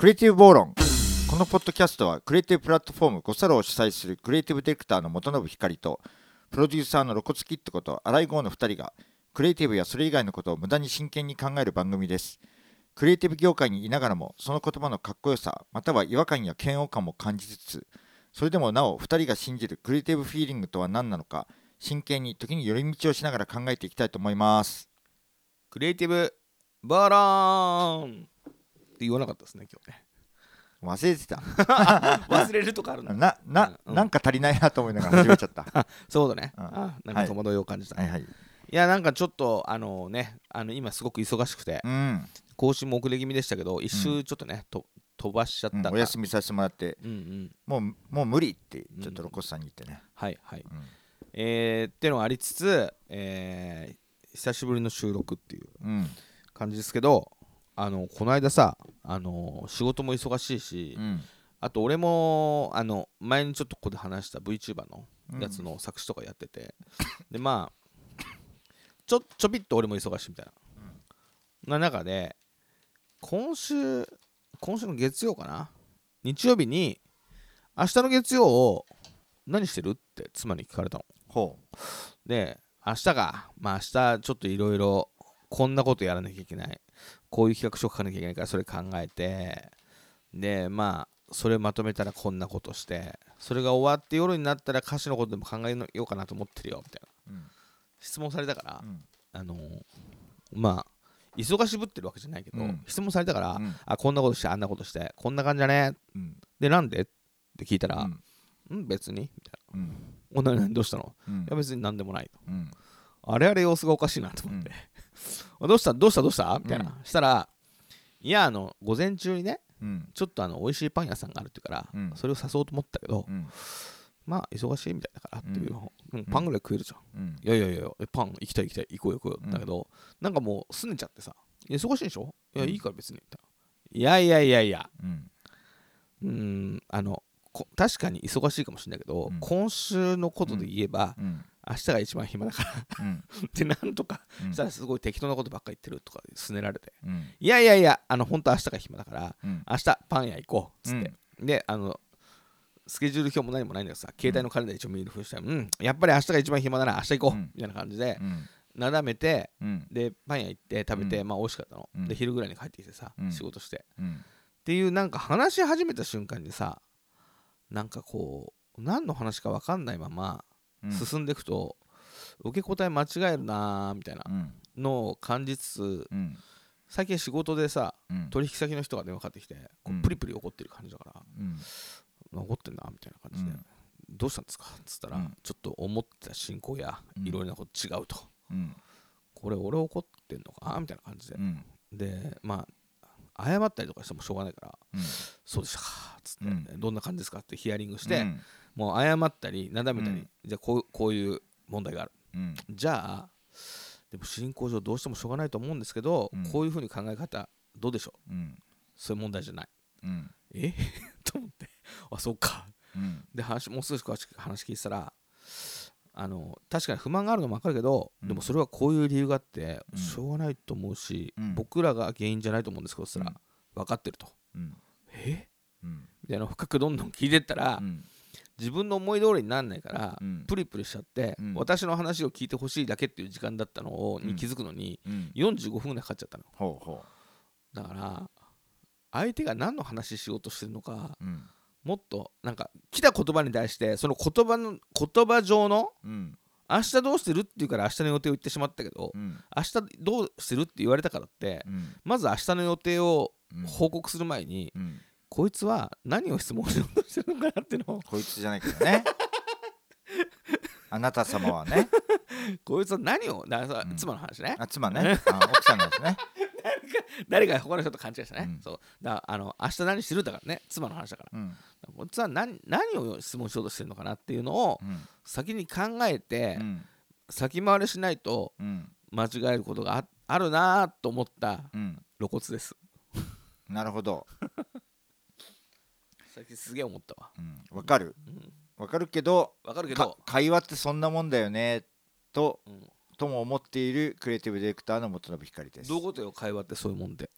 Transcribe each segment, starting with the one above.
クリエイティブ暴論このポッドキャストはクリエイティブプラットフォームゴサロを主催するクリエイティブディレクターの元信光とプロデューサーの露骨キットこと荒井豪の2人がクリエイティブやそれ以外のことを無駄に真剣に考える番組です。クリエイティブ業界にいながらもその言葉のかっこよさまたは違和感や嫌悪感も感じつつそれでもなお2人が信じるクリエイティブフィーリングとは何なのか真剣に時に寄り道をしながら考えていきたいと思います。クリエイティブバラーン。って言わなかったですね今日ね。忘れてた。忘れるとかあるな。なな、うん。なんか足りないなと思いながら始めちゃった。は そうだね。うん。あなんか戸惑いを感じた、い、いはい。やなんかちょっとあのねあの今すごく忙しくてうん、更新も遅れ気味でしたけど一周ちょっとね、と飛ばしちゃったうんかお休みさせてもらって。うんうん。もうもう無理ってちょっとロコスさんに言ってね、はいはい。うん。えー、っていうのがありつつ、えー久しぶりの収録っていううん。感じですけどあのこの間さあの仕事も忙しいし、うん。あと俺もあの前にちょっとここで話した VTuber のうん。やつの作詞とかやってて、でまあちょちょびっと俺も忙しいみたいな、な中で今週今週の月曜かな？日曜日に明日の月曜を何してる？って妻に聞かれたの。ほで明日か。まあ明日ちょっといろいろこんなことやらなきゃいけないこういう企画書書かなきゃいけないからそれ考えてでまあそれまとめたらこんなことしてそれが終わって夜になったら歌詞のことでも考えようかなと思ってるよみたいな。う、うん。質問されたから、うん。あのーまあ忙しぶってるわけじゃないけど、うん。質問されたから、うん。あこんなことしてあんなことしてこんな感じだね。うん。でなんでって聞いたら、うん。うん、別にみたいうん。なおなにどうしたの？うん。いや別に何でもないあれあれ様子がおかしいなと思って、どうした？どうした？どうした？みたいな、うしたらいやあの午前中にねうん。ちょっとあの美味しいパン屋さんがあるって言うから、うん。それを誘おうと思ったけど、うん。まあ忙しいみたいだからっていう、うん。パンぐらい食えるじゃん、うん。いやいやいやえパン行きたい行きたい行こうよ行こうよ、うん。だけどなんかもうすねちゃってさ忙しいでしょ？いやうん。いいから別にいやいやいやいや。うん。うーんあのこ確かに忙しいかもしれないけど、うん。今週のことで言えば、うん明日が一番暇だから。うん。ってなんとかうん。したらすごい適当なことばっかり言ってるとかすねられて。うん。いやいやいやあの本当は明日が暇だからうん。明日パン屋行こうっつって、であのスケジュール表も何もないんだけどさ携帯のカレンダー一応見るふうしてうんやっぱり明日が一番暇だな明日行こう、うん。みたいな感じでうん。なだめてうん。でパン屋行って食べて、うん。まあ美味しかったの、うん。で昼ぐらいに帰ってきてさ、うん。仕事して。っうん。ていうなんか話し始めた瞬間にさなんかこう何の話か分かんないままうん進んでいくと、受け答え間違えるなーみたいなうん。のを感じつつうん。最近仕事でさうん。取引先の人が電話かかってきてこううん。プリプリ怒ってる感じだから、うん。怒ってんなみたいな感じで、うん。どうしたんですか？っつったら、うん。ちょっと思ってた進行やうん。いろいろなこと違うと、うん。これ俺怒ってんのか？みたいな感じで。う、ん。でまあ謝ったりとかしてもしょうがないからうん。そうでしたかっつって、うん。どんな感じですか？ってヒアリングして、うんもう謝ったりなだめたり、うん。じゃあこうこういう問題がある。うん。じゃあでも進行上どうしてもしょうがないと思うんですけど、うん。こういうふうに考え方どうでしょう？うん。そういう問題じゃない。うん。え？と思って。あそうか。うん。で話もう少し詳しく話聞いてたらあの確かに不満があるのも分かるけど、うん。でもそれはこういう理由があってうん。しょうがないと思うし、うん。僕らが原因じゃないと思うんですけどそしたら、うん。分かってると。うん。え？うん。みたいなのを深くどんどん聞いてったら、うん自分の思い通りになんないから、うん。プリプリしちゃって、うん。私の話を聞いてほしいだけっていう時間だったのを、うんに気づくのにうん。45分ぐらいかかっちゃったの。ほうほだから相手が何の話しようとしてるのかもっとなんか来た言葉に対してその言葉の言葉上のうん。明日どうしてるって言うから明日の予定を言ってしまったけど、うん。明日どうしてるって言われたからってうん。まず明日の予定をうん。報告する前に、うんこいつは何を質問しようとしてるのかなっていうのをこいつじゃないけどね。あなた様はね。こいつは何をだうん。妻の話ね。あ妻ね。あ奥さんですね。誰か他の人と勘違いしたね、うん。そう。だあの明日何してるだからね。妻の話だから。うん。こいつは何何を質問しようとしてるのかなっていうのをうん。先に考えて、うん。先回りしないとうん。間違えることがああるなと思ったうん。露骨です。なるほど最近すげえ思ったわ、うん。わかる。うん、わかるけどかわかるけど、会話ってそんなもんだよねとうん、とも思っているクリエイティブディレクターの元信光です。どういうことよ会話ってそういうもんで。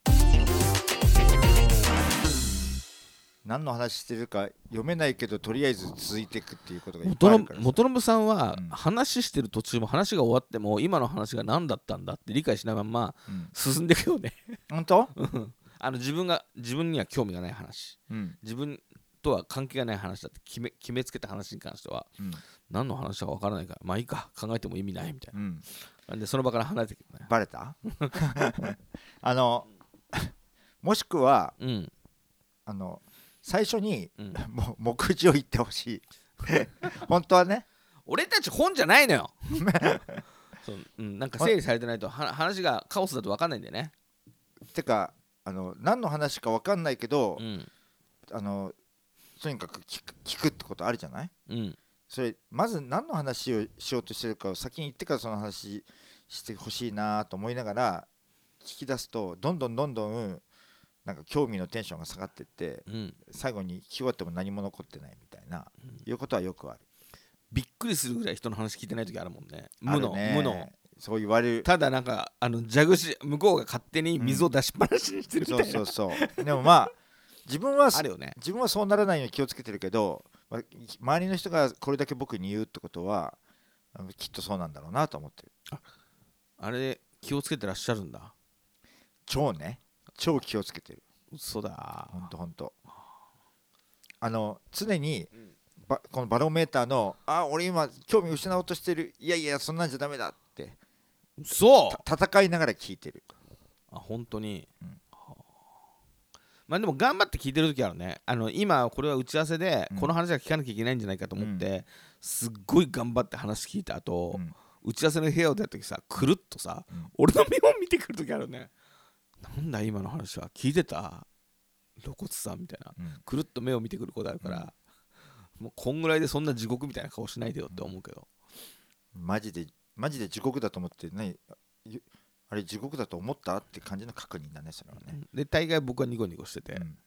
何の話してるか読めないけどとりあえず続いていくっていうことがいっぱい元あるからさ。信元信さんはうん。話してる途中も話が終わっても今の話が何だったんだって理解しないまんまうん。進んでいくよね。本当、うんあの自分が自分には興味がない話。うん。自分とは関係がない話だって決め決めつけた話に関してはうん。何の話か分からないからまあいいか考えても意味ないみたいうん、ななんでその場から離れてくるね。バレた？あの もしくはうん。あの最初にうん。も目次を言ってほしい。本当はね。俺たち本じゃないのよ。そう、うん、なんか整理されてないとは話がカオスだと分かんないんだよね。てかあの何の話か分かんないけど、うん。あのとにかく聞く聞くってことあるじゃない？うん。それまず何の話をしようとしてるかを先に言ってからその話してほしいなと思いながら聞き出すとどんどんどんどんなんか興味のテンションが下がってってうん。最後に聞き終わっても何も残ってないみたいな、うん。いうことはよくある。びっくりするぐらい人の話聞いてない時あるもんね。無の無のそう言われる。ただなんかあの蛇口向こうが勝手に水を出しっぱなしにしてるみたいな、そうそうそう。でもまあ 自分はあるよね。自分はそうならないように気をつけてるけど、まあ周りの人がこれだけ僕に言うってことはきっとそうなんだろうなと思ってる。あれ気をつけてらっしゃるんだ。超ね。超気をつけてる。嘘だ。ほんとほんと。あの常にうん。ばこのバロメーターの「あ俺今興味失おうとしてる。いやいやそんなんじゃダメだ」って嘘た戦いながら聞いてる。あ本当に、うん。はあ。まあでも頑張って聞いてる時あるね。あの今これは打ち合わせでうん。この話は聞かなきゃいけないんじゃないかと思って、すっごい頑張って話聞いた後、うん。打ち合わせの部屋を出た時さくるっとさ、うん。俺の目を見てくる時あるね。なんだ今の話は聞いてた？露骨さんみたいな。うん。くるっと目を見てくることあるから、もうこんぐらいでそんな地獄みたいな顔しないでよって思うけど、マジでマジで地獄だと思って何ゆあれ地獄だと思ったって感じの確認だねそれはね、で大概僕はニコニコしてて、うん、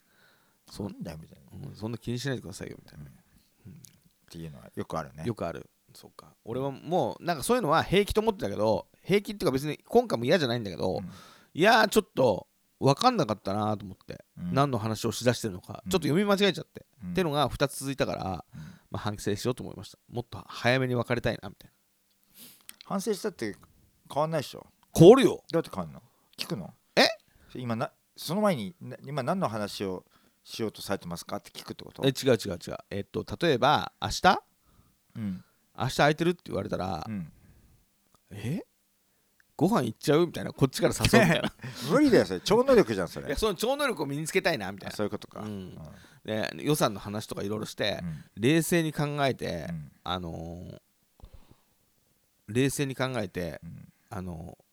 そんだよみたいな、っうんそんな気にしないでくださいよみたいな、ていうのはよくあるね。よくある。そうか。俺はもうなんかそういうのは平気と思ってたけど平気っていうか別に今回も嫌じゃないんだけど、うん。いやーちょっと分かんなかったなと思って、うん。何の話をしだしてるのか、うん。ちょっと読み間違えちゃって、うん。ってのが2つ続いたから、うん。まあ、反省しようと思いました。もっと早めに別れたいなみたいな反省したって変わんないでしょ？変わるよ。どうやって変わんの？聞くの？え？今なその前にな今何の話をしようとされてますか？って聞くってこと？え違う違う違う。えっと例えば明日？うん。明日空いてるって言われたら、うん。え？ご飯行っちゃうみたいなこっちから誘うみたいな。無理だよそれ。超能力じゃんそれ。いやその超能力を身につけたいなみたいあなそういうことか。うん。うん。で予算の話とかいろいろして、うん。冷静に考えて、うん。あのー冷静に考えて、うん。あのー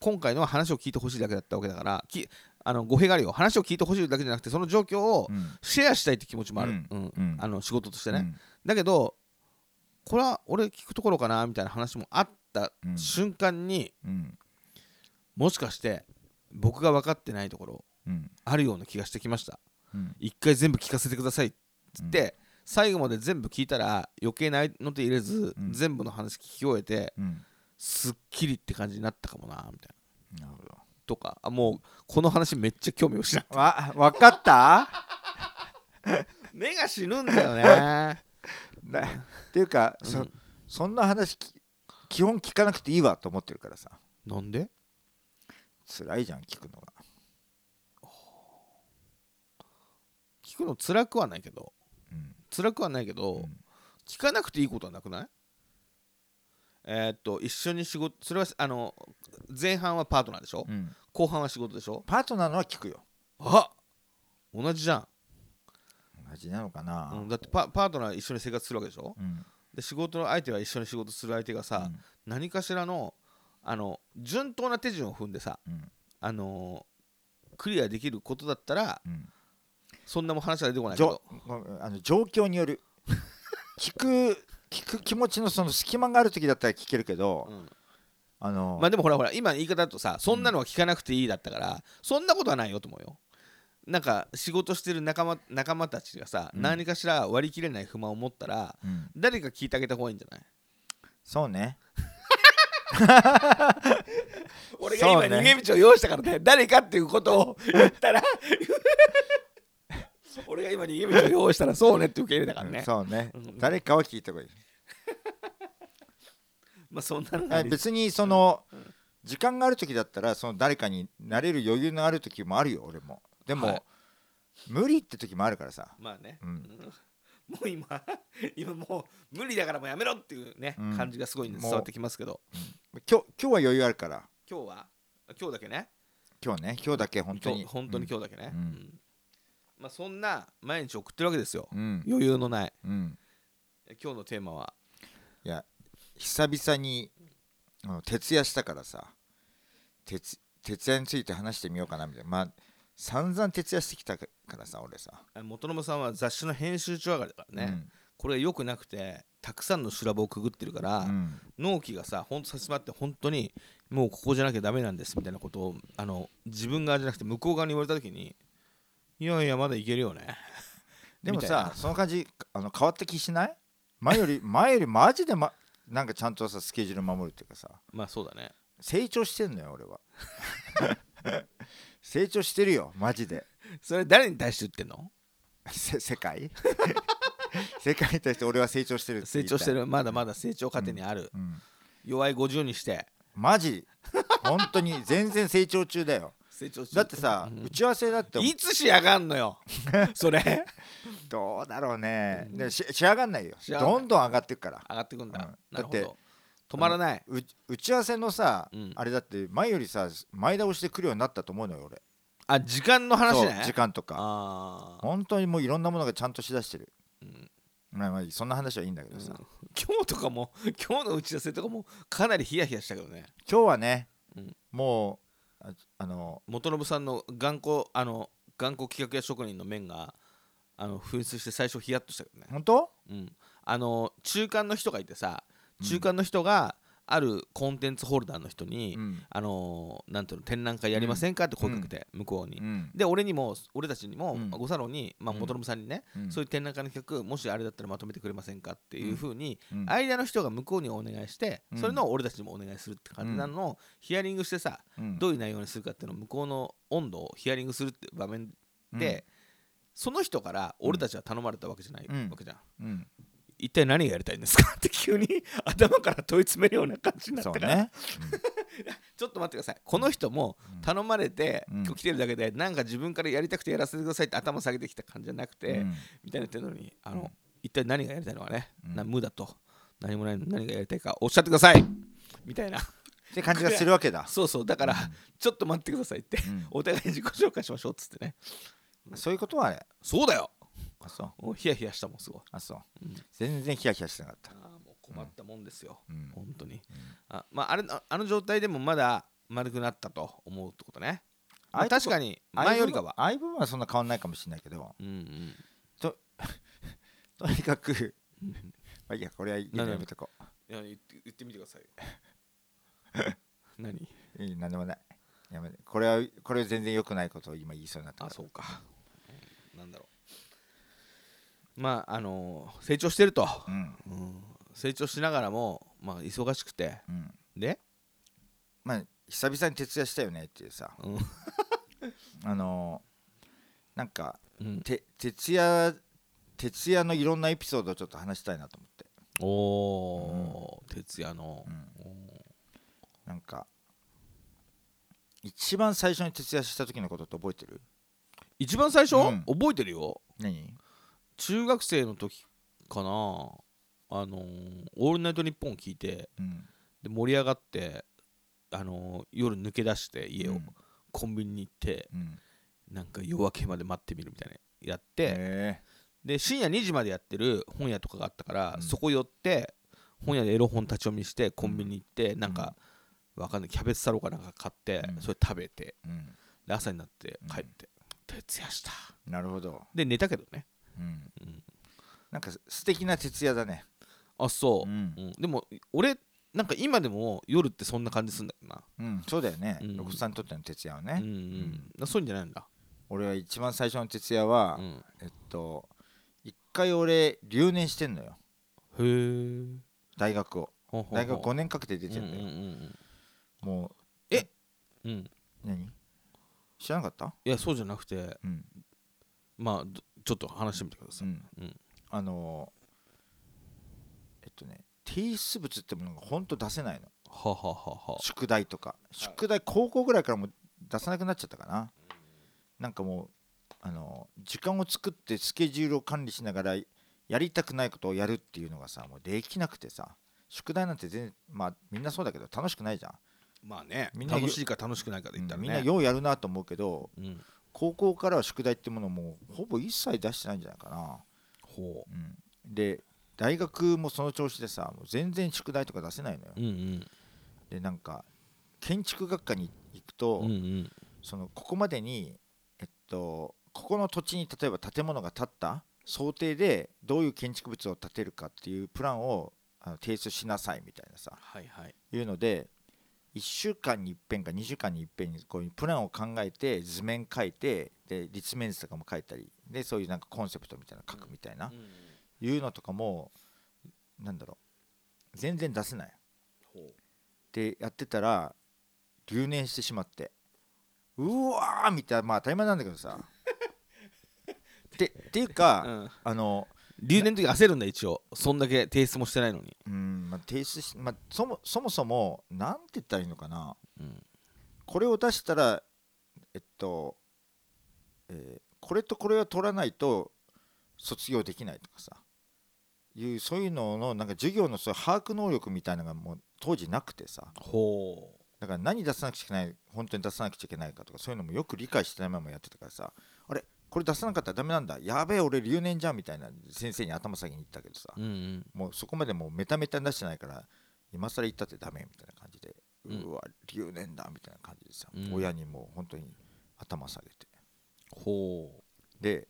今回のは話を聞いてほしいだけだったわけだからきあの語弊があるよ。話を聞いてほしいだけじゃなくてその状況をうん。シェアしたいって気持ちもある、うん。あの仕事としてね、うん。だけどこれは俺聞くところかなみたいな話もあったうん。瞬間に、うん。もしかして僕が分かってないところうん。あるような気がしてきました。うん。一回全部聞かせてくださいっつって、最後まで全部聞いたら余計なの手入れず、うん。全部の話聞き終えてうん。すっきりって感じになったかもなみたいな。なるほど。とかあもうこの話めっちゃ興味を失うわ分かった？目が死ぬんだよね。なっていうか、そうん。そんな話き基本聞かなくていいわと思ってるからさ。なんで？辛いじゃん聞くのが。聞くの辛くはないけど。うん辛くはないけど、うん。聞かなくていいことはなくない？えーっと一緒に仕事それはあの前半はパートナーでしょ、うん。後半は仕事でしょ？パートナーのは聞くよ。あ同じじゃん、同じなのかな？うん、だってパパートナー一緒に生活するわけでしょ？うん。で仕事の相手は一緒に仕事する相手がさ、うん。何かしらのあの順当な手順を踏んでさ、うん。あのークリアできることだったらうんそんなも話は出てこないけど。あの状況による。聞く聞く気持ちのその隙間がある時だったら聞けるけど、うん。あの、まあでもほらほら今の言い方だとさそんなのは聞かなくていいだったから、そんなことはないよと思うよ。なんか仕事してる仲間仲間たちがさ、うん。何かしら割り切れない不満を持ったらうん。誰か聞いてあげた方がいいんじゃない？そうね。俺が今逃げ道を用意したからね。誰かっていうことを言ったら 俺が今逃げ道を用意したらそうねって受け入れたからね。そうね、うん。誰かは聞いてこい まあそんなの別にその、うん時間がある時だったらその誰かになれる余裕のある時もあるよ俺も。でも、はい。無理って時もあるからさ、まあね、うん。う んもう今 今もう無理だからもうやめろっていうね、うん。感じがすごい伝わってきますけど。今日今日は余裕あるから。今日は？今日だけね。今日ね今日だけ本当に。本当に今日だけね、うん。うんまあそんな毎日送ってるわけですよ、うん、余裕のない。うん、今日のテーマは。いや久々にあの徹夜したからさ徹徹夜について話してみようかなみたいな。まあ散々徹夜してきたからさ俺さ、あ元信さんは雑誌の編集長上がりだからね、うん。これが良くなくてたくさんの修羅場をくぐってるから、うん。納期がさほんと差し迫って本当にもうここじゃなきゃダメなんですみたいなことをあの自分側じゃなくて向こう側に言われた時にいやいやまだいけるよね。でもさその感じあの変わった気しない？前より 前よりマジで、ま、なんかちゃんとさスケジュール守るっていうかさ。まあそうだね。成長してんのよ俺は。成長してるよマジで。それ誰に対して言ってんの？せ世界？世界に対して俺は成長してる成長してる？まだまだ成長過程にある、うん。弱い50にして。マジ？本当に全然成長中だよ成長中だってさ、うん。打ち合わせだっていつ仕上がんのよ？それ。どうだろうね、うん。でし仕上がんないよ。どんどん上がっていくから。上がってくんだ、だっど止まらない、う打ち合わせのさ、うん。あれだって前よりさ前倒しで来るようになったと思うのよ俺。あ時間の話ね？時間とか。本当にもういろんなものがちゃんとしだしてる。うん。まあまあそんな話はいいんだけどさ、うん。今日とかも今日の打ち合わせとかもかなりヒヤヒヤしたけどね。今日はね、うん。もうああの元信さんの頑固あの頑固企画や職人の面があの噴出して最初ヒヤッとしたけどね、本当？うん、あの中間の人がいてさうん。中間の人があるコンテンツホルダーの人に、うん。あのなんていうの展覧会やりませんかって声かけて、向こうに、うん。で俺にも俺たちにも、うん。ごサロンに、まあ、うん。元信さんにね、うん。そういう展覧会の企画もしあれだったらまとめてくれませんかっていうふうに、うん。間の人が向こうにお願いして、うん。それのを俺たちにもお願いするって感じなのをヒアリングしてさ、うん。どういう内容にするかっていうのを向こうの温度をヒアリングするって場面で、その人から俺たちは頼まれたわけじゃないうん。わけじゃん一体何がやりたいんですか？って急に 頭から問い詰めるような感じになったから、そうね、ちょっと待ってください。この人もうん。頼まれて、うん。今日来てるだけでなんか自分からやりたくてやらせてくださいって頭下げてきた感じじゃなくて、うん。みたいな言ってるのにあの、うん。一体何がやりたいのかね、うん。な無だと何もないのに何がやりたいかおっしゃってください!みたいな。って感じがするわけだ、そうそう。だから、ちょっと待ってくださいってうん。お互い自己紹介しましょうっつってね。そういうことはねそうだよあそう。もうヒヤヒヤしたもんすごい、あそう。うん。全然ヒヤヒヤしてなかった、あーもう困ったもんですよ、うん。本当に、あまああれああの状態でもまだ丸くなったと思うってことね、まあ確かに前よりかは。ああいう部分はそんな変わんないかもしれないけど。うんうん。と にかくまあいいやこれはいいやめとこいや言って言ってみてくださいよ。何？ういい何でもない。やめこれはこれは全然良くないことを今言いそうになったあから。そうか、うん。なんだろうまああのー成長してると、うん。うん。成長しながらもまあ忙しくて。うん。で、まあ久々に徹夜したよねっていうさ。うん。あのーなんかうん、て徹夜徹夜のいろんなエピソードをちょっと話したいなと思って。おおー、徹夜の、なんか一番最初に徹夜した時のことって覚えてる？一番最初、うん。覚えてるよ。何？中学生の時かな。あのーオールナイトニッポン」聞いてうん。で盛り上がって、あのー夜抜け出して家を、うん。コンビニに行ってうん。なんか夜明けまで待ってみるみたいなやって、へで深夜2時までやってる本屋とかがあったから、うん。そこ寄って本屋でエロ本立ち読みしてコンビニ行って、なんかわかんないキャベツ太郎かなんか買って、うん。それ食べてえうん。で朝になって帰って、徹夜したなるほど。で寝たけどね、うん。うんなんか素敵な徹夜だね。あそう、うん。うんでも俺なんか今でも夜ってそんな感じするんだよな、うんそうだよね。うん。六さんにとっての徹夜はうんねうん。だそういうんじゃないんだ、俺は一番最初の徹夜はうん、えっと一回俺留年してんのよ。へえ。大学を。大大学5年かけて出てんだようんうん。もうんうん。う何？知らなかった？いやそうじゃなくて。うん。まあどちょっと話してみてください、うん。うん。あのえっとね提出物ってものが本当出せないの。はははは。宿題とか。宿題高校ぐらいからもう出さなくなっちゃったかな。なんかもうあの時間を作ってスケジュールを管理しながらやりたくないことをやるっていうのがさもうできなくてさ宿題なんて全然まあみんなそうだけど楽しくないじゃん。まあね。みんな楽しいか楽しくないかで言ったらね、みんなようやるなと思うけどうん、高校からは宿題ってものもうほぼ一切出してないんじゃないかな、ほう。ん、で大学もその調子でさもう全然宿題とか出せないのよ。ううんうん。でなんか建築学科に行くと、うんうん。そのここまでにえっとここの土地に例えば建物が建った想定でどういう建築物を建てるかっていうプランをあの提出しなさいみたいなさはいはい。いうので1週間に一遍か2週間に一遍にこういうプランを考えて図面書いてで立面図とかも書いたりでそういうなんかコンセプトみたいなの書くみたいな、いうのとかもなんだろう全然出せない。でやってたら留年してしまってうわーみたいなまあ当たり前なんだけどさ。でっていうか、うん。あの留年の時焦るんだ一応。そんだけ提出もしてないのに、うん、まあ、提出し、まあ、そもそもそもなんて言ったらいいのかな。うん。これを出したらえっと、えーこれとこれは取らないと卒業できないとかさ。いうそういうののなんか授業のそういう把握能力みたいなのがもう当時なくてさ。ほだから何出さなくちゃいけない本当に出さなくちゃいけないかとかそういうのもよく理解してないままやってたからさこれ出さなかったらダメなんだ。やべえ俺留年じゃんみたいな先生に頭下げに言ったけどさ。ううんうん。もうそこまでもうメタメタに出してないから今更言ったってダメみたいな感じで、ううんわ留年だみたいな感じでさ、うん。親にもう本当に頭下げて。ほで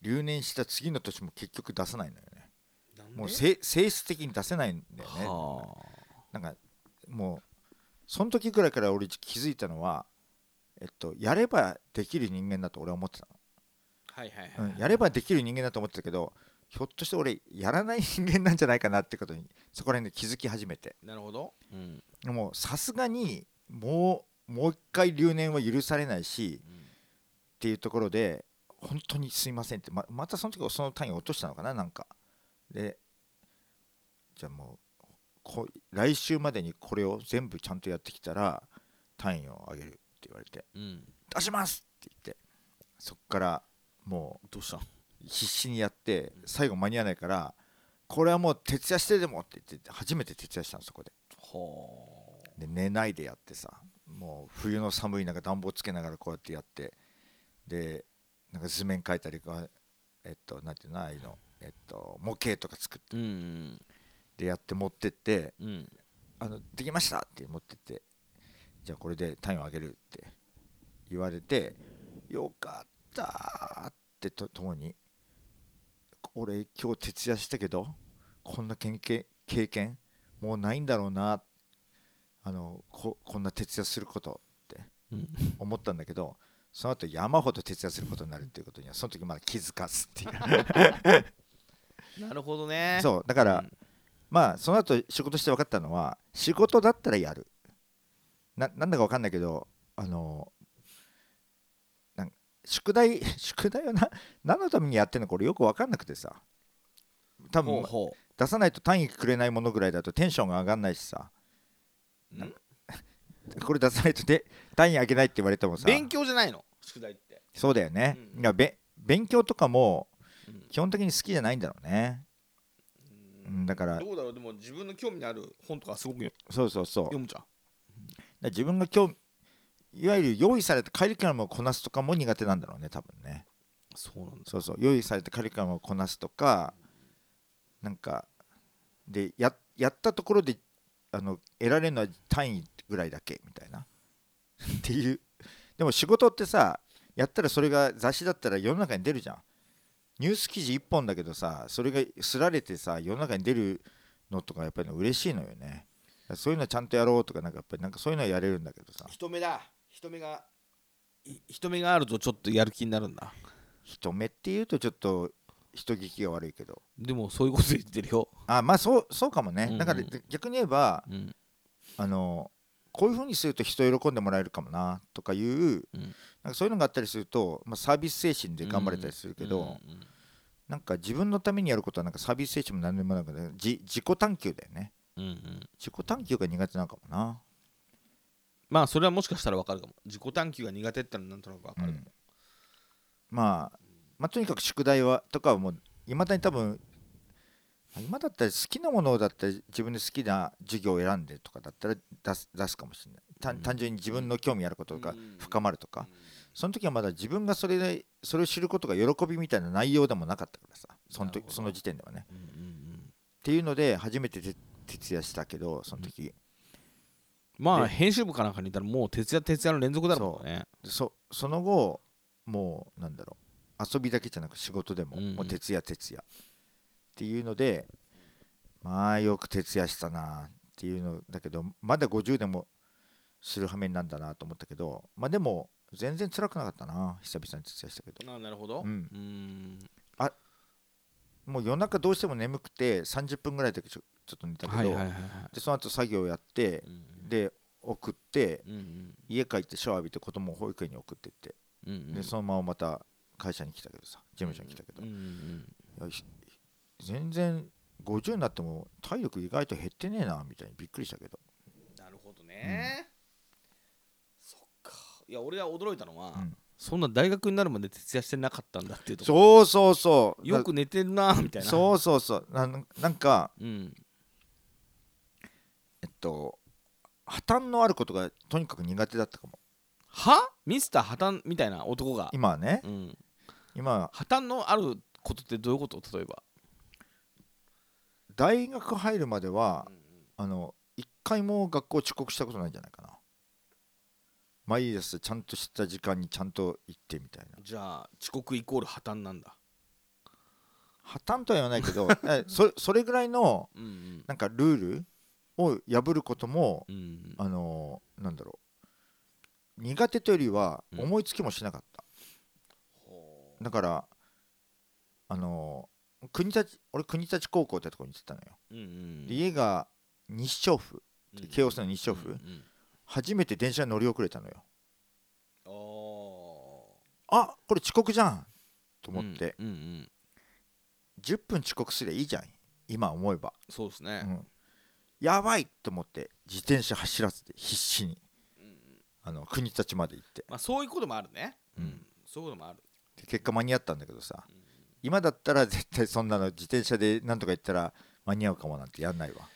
留年した次の年も結局出さないのよね。うもうせ性質的に出せないんだよね。はなんかもうその時ぐらいから俺気づいたのはえっとやればできる人間だと俺は思ってたあはいはいの、うん、やればできる人間だと思ってたけどひょっとして俺やらない人間なんじゃないかなってことにそこら辺で気づき始めて。なるほど、うん。もうさすがにもうもう一回留年は許されないしっていうところで本当にすいませんって。ままたその時その単位を落としたのかななんか。でじゃあもうこ来週までにこれを全部ちゃんとやってきたら単位を上げるって言われて。うん、出しますって言って。そっからもどうしたう必死にやって最後間に合わないからこれはもう徹夜してでもって言って初めて徹夜したのそこで。はで寝ないでやってさもう冬の寒い中暖房つけながらこうやってやってでなんか図面描いたりかえっとなんていうのああいうのえっと模型とか作って。うん。でやって持ってってうん。あのできましたって持ってってじゃあこれで単位を上げるって言われてよかったーってとともに。俺今日徹夜したけどこんな経験経験もうないんだろうな。あのここんな徹夜することってうん思ったんだけどその後山ほど徹夜することになるっていうことにはその時まだ気づかずっていう。なるほどね。そうだから、うん。まあその後仕事して分かったのは仕事だったらやる。ななんだか分かんないけどあの宿題 宿題はな 何のためにやってるのか俺よく分かんなくてさ。多分ほうほ出さないと単位くれないものぐらいだとテンションが上がんないしさ。これ出さないとで単位上げないって言われてもさ。勉強じゃないの？宿題って、そうだよね、うん。いやべ勉強とかもうん。基本的に好きじゃないんだろうね、うん、だから。どうだろう？でも自分の興味のある本とかすごく読そうそうそう。むじゃん。自分が今日いわゆる用意されたカリキュラムをこなすとかも苦手なんだろうね多分ね。そうなんだ。そうそう。用意されたカリキュラムをこなすとかなんかでややったところであの得られるのは単位ぐらいだけみたいな。っていう。でも仕事ってさやったらそれが雑誌だったら世の中に出るじゃん。ニュース記事1本だけどさそれがすられてさ世の中に出るのとかやっぱり嬉しいのよね。そういうのちゃんとやろうとかなんかやっぱりなんかそういうのはやれるんだけどさ。人目だ人目がい人目があるとちょっとやる気になるんだ。人目っていうとちょっと人聞きが悪いけど。でもそういうこと言ってるよ、あまあそうそうかもね、うんうん。だから逆に言えばうん、あのこういうふうにすると人喜んでもらえるかもなとかいう、うん。なんかそういうのがあったりすると、まあ、サービス精神で頑張れたりするけど、うんうんなんか自分のためにやることはなんかサービス精神も何でもなくてじ自己探求だよね。うんうん。自己探求が苦手なのかもな、まあそれはもしかしたら分かるかも。自己探求が苦手ってのはなんとなく分かるかも、まあ、まあとにかく宿題はとかはもういまだに多分今だったら好きなものだったら自分で好きな授業を選んでとかだったら出す出すかもしれない。単単純に自分の興味あることが深まるとか、その時はまだ自分がそれでそれを知ることが喜びみたいな内容でもなかったからさ。その時その時点ではね。うんうんうん。っていうので初めてて徹夜したけどその時、でまあ編集部かなんかにいたらもう徹夜徹夜の連続だろうね。そその後もうなんだろう。遊びだけじゃなく仕事でも,、うんうん。もう徹夜徹夜っていうのでまあよく徹夜したなっていうのだけどまだ50でもする羽目なんだなと思ったけどまあでも全然辛くなかったな。久々に徹夜したけど。あなるほど。うん。ん。もう夜中どうしても眠くて30分ぐらいだけちょちょっと寝たけど、はいはいはいはい。でその後作業やってうんで送ってうんうん。家帰ってシャワー浴びて子供を保育園に送ってって。うんうん。でそのまままた会社に来たけどさ事務所に来たけど、うんうんいやひ全然50になっても体力意外と減ってねえなみたいにびっくりしたけど、なるほどね。そっか。いや俺が驚いたのはうん。そんな大学になるまで徹夜してなかったんだっていうとこ。そうそうそう。よく寝てるなみたいな。そうそうそう。なんなんかうん。えっと破綻のあることがとにかく苦手だったかも。は？ミスター破綻みたいな男が？今はね。うん。今は。破綻のあることってどういうこと？例えば。大学入るまではあの一回も学校遅刻したことないんじゃないかな。毎朝ちゃんとした時間にちゃんと行ってみたいな。じゃあ遅刻イコール破綻なんだ。破綻とは言わないけど えそそれぐらいのうんうん。なんかルールを破ることもうんあのーなんだろう。苦手というよりはうん。思いつきもしなかった、ほだからあのー国立俺国立高校ってとこに行ってたのよ、ううんうん。で家が日照府。うん京王線の日照府、うんうん初めて電車に乗り遅れたのよ。おあこれ遅刻じゃんとー思って、うんうんうん。10分遅刻すりゃいいじゃん。今思えば、そうですね。うん、やばいと思って自転車走らせて必死に。うんうんあの国立まで行って。まあそういうこともあるね。うん。そういうこともある。で結果間に合ったんだけどさうん。今だったら絶対そんなの自転車でなんとか行ったら間に合うかもなんてやんないわ。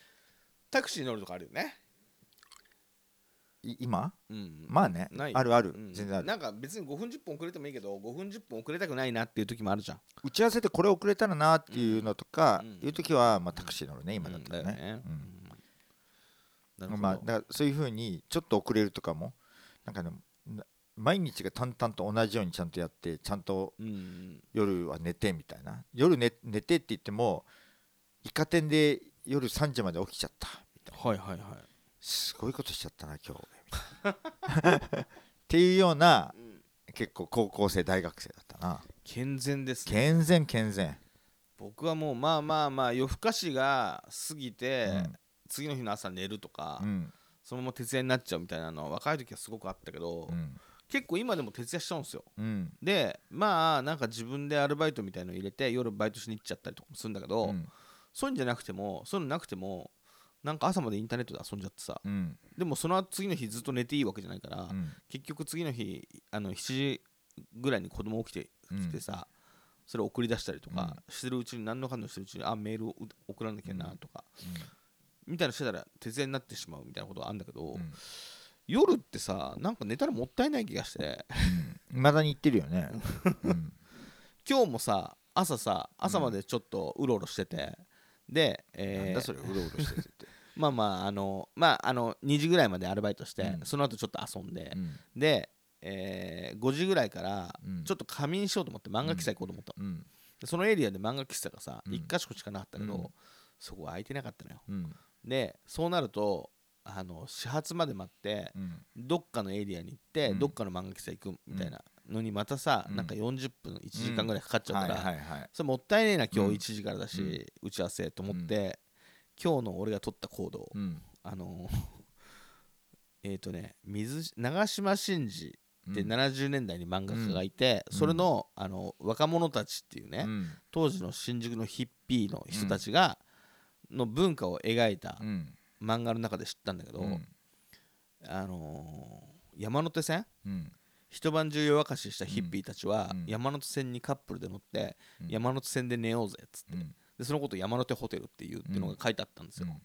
タクシー乗るとかあるよね。い今？うん。まあね。ない。あるある、うん。全然ある。なんか別に5分10分遅れてもいいけど5分10分遅れたくないなっていう時もあるじゃん。打ち合わせでこれ遅れたらなっていうのとか、うん。いう時は、まあ、タクシー乗るね今だったらね,、うん。だよね。うんまあ、だからそういうふうにちょっと遅れるとかもなんかねな毎日が淡々と同じようにちゃんとやってちゃんと夜は寝てみたいな。夜寝寝てって言ってもイカ天で夜3時まで起きちゃった。みたいな。はいはいはい。すごいことしちゃったな今日みたいなっていうようなうん結構高校生大学生だったな。健全ですね。健全健全、僕はもうまあまあまあ夜更かしが過ぎて、うん次の日の朝寝るとか、うん。そのまま徹夜になっちゃうみたいなのは若い時はすごくあったけど、うん。結構今でも徹夜しちゃうんですよ。うん。でまあなんか自分でアルバイトみたいの入れて夜バイトしに行っちゃったりとかもするんだけど、うん。そういうんじゃなくてもそういうのなくてもなんか朝までインターネットで遊んじゃってさ。うん。でもその後次の日ずっと寝ていいわけじゃないから、うん。結局次の日あの7時ぐらいに子供起きてきてさ、それを送り出したりとかしてるうちに何のかんのしてるうちにあメールを送らなきゃなとか、みたいなのしてたら徹夜になってしまうみたいなことがあるんだけど、うん。夜ってさなんか寝たらもったいない気がして。いまだに言ってるよね、うん。今日もさ朝さ朝までちょっとうろうろしてて、で、えーなんだそれうろうろしてて、まあまああのまああの2時ぐらいまでアルバイトして、うん。その後ちょっと遊んで、うん。で、えー5時ぐらいからうん。ちょっと仮眠しようと思って漫画喫茶行こうと思った。そのエリアで漫画喫茶がさ、うん。1箇所しかなかったけど、うん。そこ空いてなかったのよ。うんでそうなるとあの始発まで待ってうん。どっかのエリアに行って、うん。どっかの漫画喫茶行くみたいなのにまたさ、うん。なんか40分1時間ぐらいかかっちゃうから、はいはいはい。それもったいねえな今うん。日1時からだし、打ち合わせと思って、今日の俺が取った行動、うん。あの えっ、とね水長嶋真司ってうん。70年代に漫画家がいて、うん。それのあの若者たちっていうね、うん。当時の新宿のヒッピーの人たちが、の文化を描いたうん。漫画の中で知ったんだけど、うん。あのー山手線？うん。一晩中夜明かししたヒッピーたちは、うん。山手線にカップルで乗って、うん。山手線で寝ようぜっつって、うん。でそのこと山手ホテルっていうっていうのが書いてあったんですよ、うん。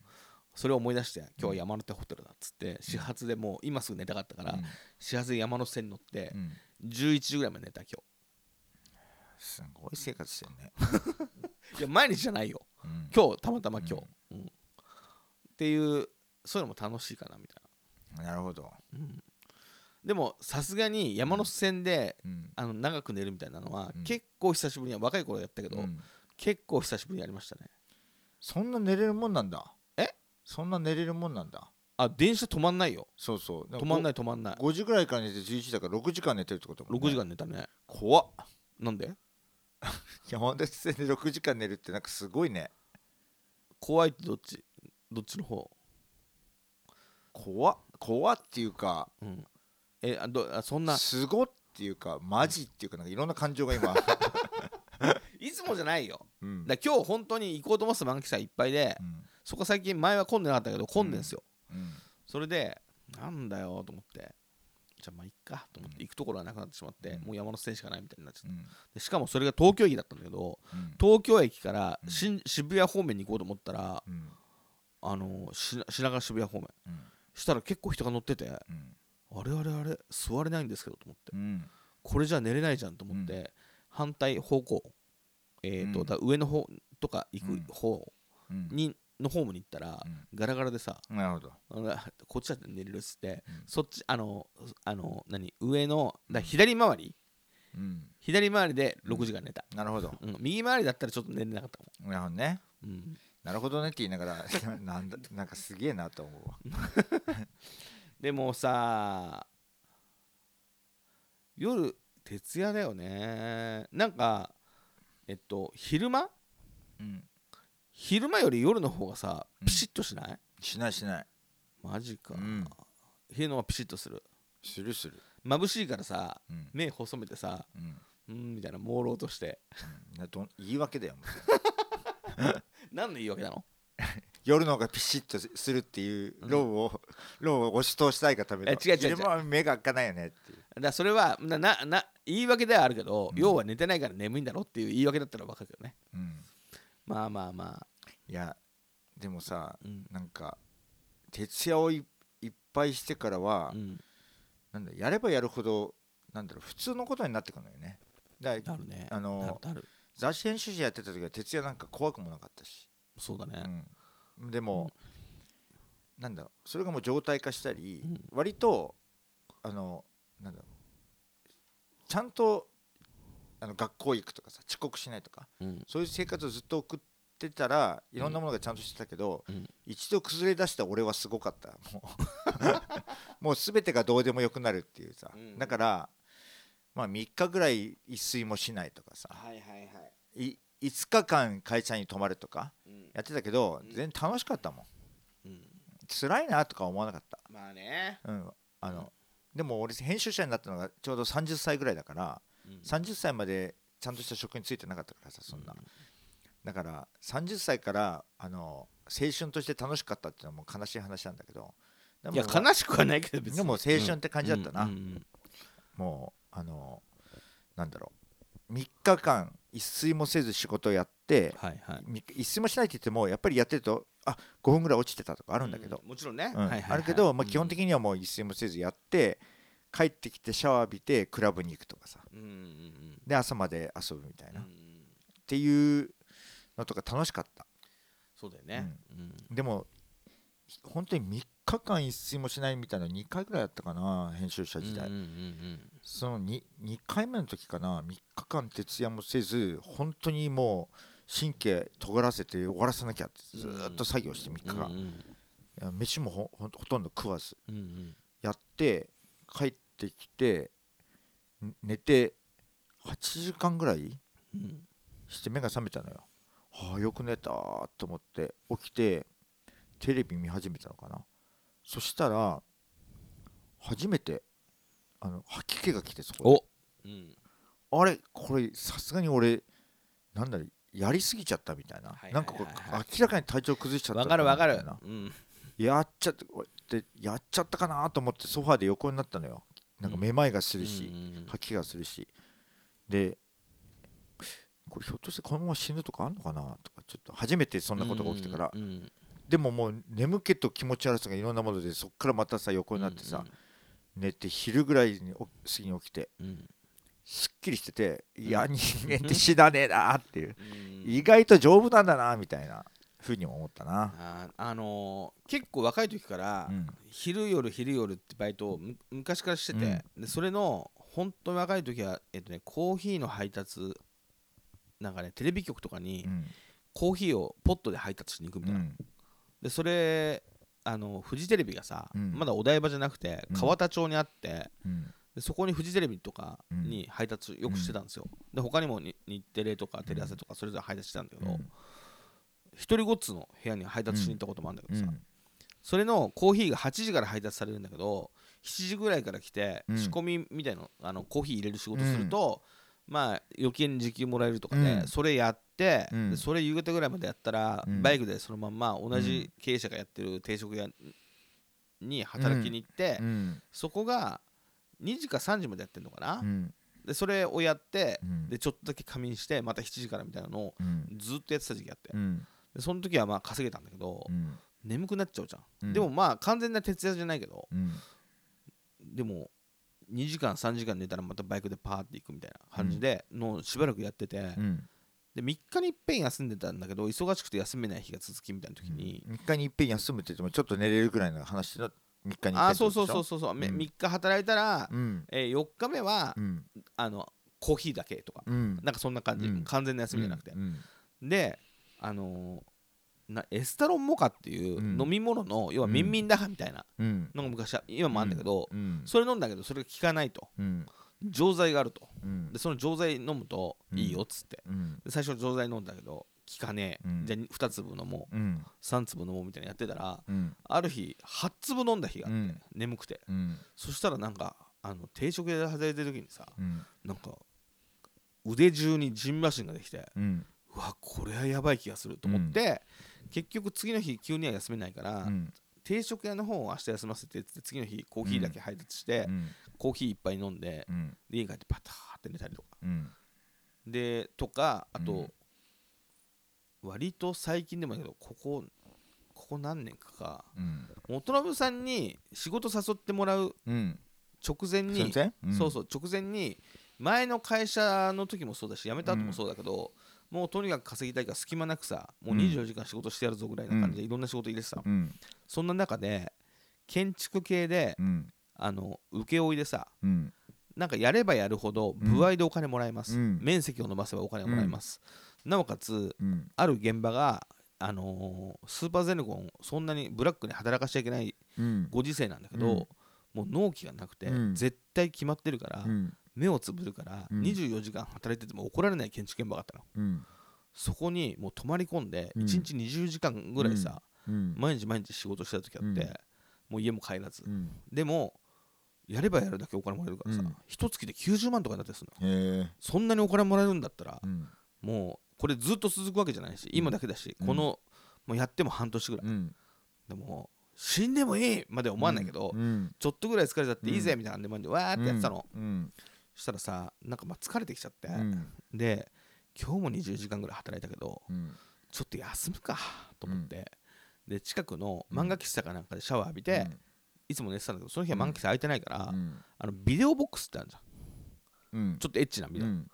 それを思い出して今日は山手ホテルだっつって始発でもう今すぐ寝たかったから、始発で山手線に乗ってうん。11時ぐらいまで寝た今すごい生活してるね。日 いや毎日じゃないようん。今日たまたま今日、うん。っていうそういうのも楽しいかなみたいな。るほど。でもさすがに山手線で、うん。あの長く寝るみたいなのは、うん。結構久しぶりに若い頃やったけど、うん。結構久しぶりにやりましたね。そんな寝れるもんなんだ。え？そんな寝れるもんなんだ。あ電車止まんないよ。そうそう。止まんないい止まんない。5時ぐらいから寝て11時だから6時間寝てるってこともんね。6時間寝たね。怖っ。なんで？山手線で6時間寝るってなんかすごいね。怖いってどっち？どっちの方？怖っ怖っっていうかうん。えあどあそんな？すごっていうかマジっていうかなんかいろんな感情が今。いつもじゃないよ。うん。だから今日本当に行こうと思ってた満喫祭いっぱいで、うん。そこ最近前は混んでなかったけど混んでんすよ、うん。それでなんだよと思ってじゃあまあいっかと思って行くところはなくなってしまって、うん。もう山手線しかないみたいになっちゃってうん。でしかもそれが東京駅だったんだけどうん。東京駅から渋谷方面に行こうと思ったらうん。あのし品川渋谷方面。うん。したら結構人が乗っててうん。あれあれあれ座れないんですけどと思って。うん。これじゃ寝れないじゃんと思って、うん。反対方向えーとうん。だ上の方とか行うん。く方うん。に、のホームに行ったら、うん。ガラガラでさなるほど。こっちだって寝れるっつって、うん。そっちあのあの何上のだうん左回りうん。左回りで6時間寝た、なるほど。うん。右回りだったらちょっと寝れなかったもなるほどね。ん、うん、なるほどねって言いながら なんだなんかすげえなと思うわ。でもさ夜徹夜だよね。なんかえっと昼間うん昼間より夜の方がさうん。ピシッとしない、しないしない。マジか、うん。昼の方がピシッとする。するする。眩しいからさうん。目細めてさうん。うんみたいな朦朧として。うん。どん言い訳だよ。も う何の言い訳なの？夜の方がピシッとするっていううん。ローを、ローを押し通したいがための。え違う違う違う。昼間は目が開かないよねっていう。だからそれはななな言い訳ではあるけど、うん。要は寝てないから眠いんだろっていう言い訳だったら分かるけどね。うん。まあまあまあ、いやでもさうん。なんか徹夜をいいっぱいしてからは、うん、なんだやればやるほどなんだろう普通のことになってくるのよね。だなるね。あの雑誌編集者やってた時は徹夜なんか怖くもなかったし、そうだね、うん、でも、なんだろうそれがもう状態化したり、うん。割とあのなんだろうちゃんとあの学校行くとかさ遅刻しないとかうん。そういう生活をずっと送ってたらいろんなものがちゃんとしてたけど、うん。一度崩れ出した俺はすごかった。もう。もう全てがどうでもよくなるっていうさ、うん。だからまあ3日ぐらい一睡もしないとかさ。はいはいはい、い5日間会社に泊まるとかうん。やってたけど、うん。全然楽しかったもん。うん、辛いなとか思わなかった、まあね、うん、あのでも俺編集者になったのがちょうど30歳ぐらいだからうん、30歳までちゃんとした職に就いてなかったからさそんな、だから30歳からあの青春として楽しかったっていうのはもう悲しい話なんだけど。でもいや悲しくはないけど別に。でも青春って感じだったな。うんうんうんもうあのなんだろう。3日間一睡もせず仕事をやってはいはい。み一睡もしないって言ってもやっぱりやってるとあ5分ぐらい落ちてたとかあるんだけど、うもちろんね、うんはいはいはい。あるけど、まあ、基本に、的にはもう一睡もせずやって帰ってきてシャワー浴びてクラブに行くとかさ。うんうんうん。で朝まで遊ぶみたいな、っうんうん。ていうのとか楽しかった。そうだよね、うん。でも本当に3日間一睡もしないみたいな2回ぐらいやったかな編集者時代、うんうんうんその 2, 2回目の時かな3日間徹夜もせず本当にもう神経尖らせて終わらせなきゃってずーっと作業して3日間、いうんうん。や飯もほほほとんど食わず。うんうん。やって帰ってきてん寝て8時間ぐらいうん。して目が覚めたのよ。はあよく寝たと思って起きてテレビ見始めたのかな。そしたら初めてあの吐き気が来てそこお、うん、であれこれさすがに俺なんだろうやりすぎちゃったみたいな、はいはいなんかこう明らかに体調崩しちゃったわかるわかる。うん。やっちゃってやっちゃったかなと思ってソファーで横になったのよ。なんかめまいがするし、うんうん。吐き気がするし。でこれひょっとしてこのまま死ぬとかあんのかなとかちょっと初めてそんなことが起きてから、うんうんでももう眠気と気持ち悪さがいろんなものでそっからまたさ横になってさ、寝て昼ぐらいにお過ぎに起きてうん。うんすっきりしてていや人間って 死なねえなっていう。うん。意外と丈夫なんだなみたいなふうにも思ったな、あーあのー結構若い時から、うん。昼夜昼夜ってバイトをむ昔からしてて、でそれの本当に若い時は、えっとね、コーヒーの配達なんかねテレビ局とかにうん。コーヒーをポットで配達しに行くみたいな、うん。でそれあのフジテレビがさ、うん。まだお台場じゃなくてうん。川田町にあって、うん。でそこにフジテレビとかに配達よくしてたんですよ、で他にもに日テレとかテレ朝とかそれぞれ配達してたんだけど、うん。一人ごっつの部屋に配達しに行ったこともあるんだけどさ、うん。それのコーヒーが8時から配達されるんだけど7時ぐらいから来てうん。仕込みみたいなあのコーヒー入れる仕事すると、まあ余計に時給もらえるとかで、うん。それやって、うん。でそれ夕方ぐらいまでやったら、うん。バイクでそのまんま同じ経営者がやってる定食屋に働きに行って、うん。そこが2時か3時までやってんのかな、うん。でそれをやってうん。でちょっとだけ仮眠してまた7時からみたいなのをうん。ずっとやってた時期あって、うん。でその時はまあ稼げたんだけど、うん。眠くなっちゃうじゃん、うん。でもまあ完全な徹夜じゃないけどうん。でも2時間3時間寝たらまたバイクでパーって行くみたいな感じでのをしばらくやってて、うん。で3日にいっぺん休んでたんだけど忙しくて休めない日が続きみたいな時に、3日にいっぺん休むって言ってもちょっと寝れるぐらいの話の3日にああそうそうそうそうそう、めうん。3日働いたら、うん。えー4日目は、うん。あのコーヒーだけとか、うん。なんかそんな感じ、うん。完全な休みじゃなくて、うん。であのーなエスタロンモカっていううん。飲み物の、要はミンミンダハみたいなうん。のが昔は今もあるんだけど、うん。それ飲んだけどそれが効かないと。うん。錠剤があると。うん。でその錠剤飲むといいよっつって、最初錠剤飲んだけど効かねえ、うん。じゃあ2粒飲もう。うん。3粒飲もうみたいなやってたらうん。ある日8粒飲んだ日があって、うん。眠くて。うん。そしたらなんかあの定食屋で働いてる時にさうん。なんか腕中にジンマシンができてうん。うわこれはやばい気がすると思って、結局次の日急には休めないから、うん。定食屋の方を明日休ませてって次の日コーヒーだけ配達して、うん。コーヒーいっぱい飲んで、うん。で家に帰ってパターって寝たりとか。うん。でとかあと、うん。割と最近でもだけどここここ何年かかうん。元信さんに仕事誘ってもらううん。直前に、そうそう直前に前の会社の時もそうだし辞めた後もそうだけど、もうとにかく稼ぎたいから隙間なくさもううん24時間仕事してやるぞぐらいな感じでいろんな仕事入れてたの、うん。そんな中で建築系でうん。あの請負でさうん。なんかやればやるほど歩合でお金もらえます、うん。面積を伸ばせばお金もらえます、なおかつうん。ある現場が、あのースーパーゼネコンそんなにブラックに働かしちゃいけないうん。ご時世なんだけど、うん。もう納期がなくて、うん。絶対決まってるから、うん目をつぶるから、うん。24時間働いてても怒られない建築現場があったの。うん。そこにもう泊まり込んでうん。1日20時間ぐらいさ、うん。毎日毎日仕事してた時あって、うん。もう家も帰らず、うん。でもやればやるだけお金もらえるからさ、うん。一月で90万とかになってするの。そんなにお金もらえるんだったら、うん。もうこれずっと続くわけじゃないし今だけだし、うん。このもうやっても半年ぐらい、うん。でも死んでもいいまで思わないけど、うん。ちょっとぐらい疲れちゃっていいぜみたいなんで、わーってやってたの、したらさなんかまあ疲れてきちゃって、うん。で今日も20時間ぐらい働いたけどうん。ちょっと休むかと思って、で近くの漫画喫茶かなんかでシャワー浴びて、いつも寝てたんだけどその日は漫画喫茶空いてないから、うん。あのビデオボックスってあるじゃん。うん。ちょっとエッチなビデオ、うん。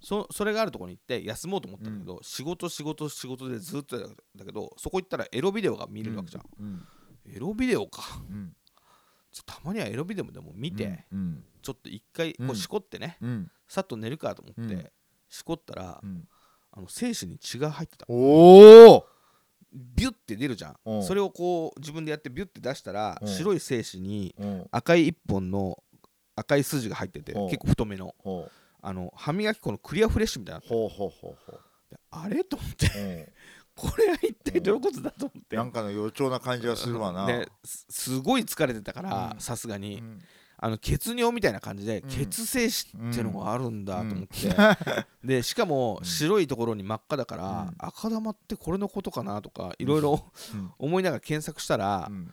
そそれがあるところに行って休もうと思ったんだけど、仕事仕事仕事でずっとだけどそこ行ったらエロビデオが見れるわけじゃん、うん。エロビデオかたまにはエロビデオでも見て、うんちょっと一回こううん。しこってね、うん。さっと寝るかと思って、うん。しこったら、うん。あの精子に血が入ってた。おおビュッて出るじゃうんんそれをこう自分でやってビュッて出したらうん白い精子にうん赤い一本の赤い筋が入っててうん結構太めのあの歯磨き粉のクリアフレッシュみたいなのほうほうほうほであれ？と思って。うこれは一体どういうことだと思って。なんかの予兆な感じがするわな、ですすごい疲れてたからうん。さすがに、うん。あの血尿みたいな感じで、うん。血清子っていうのがあるんだと思って、うん。でしかもうん。白いところに真っ赤だから、うん。赤玉ってこれのことかなとかいろいろうん。思いながら検索したら、うん。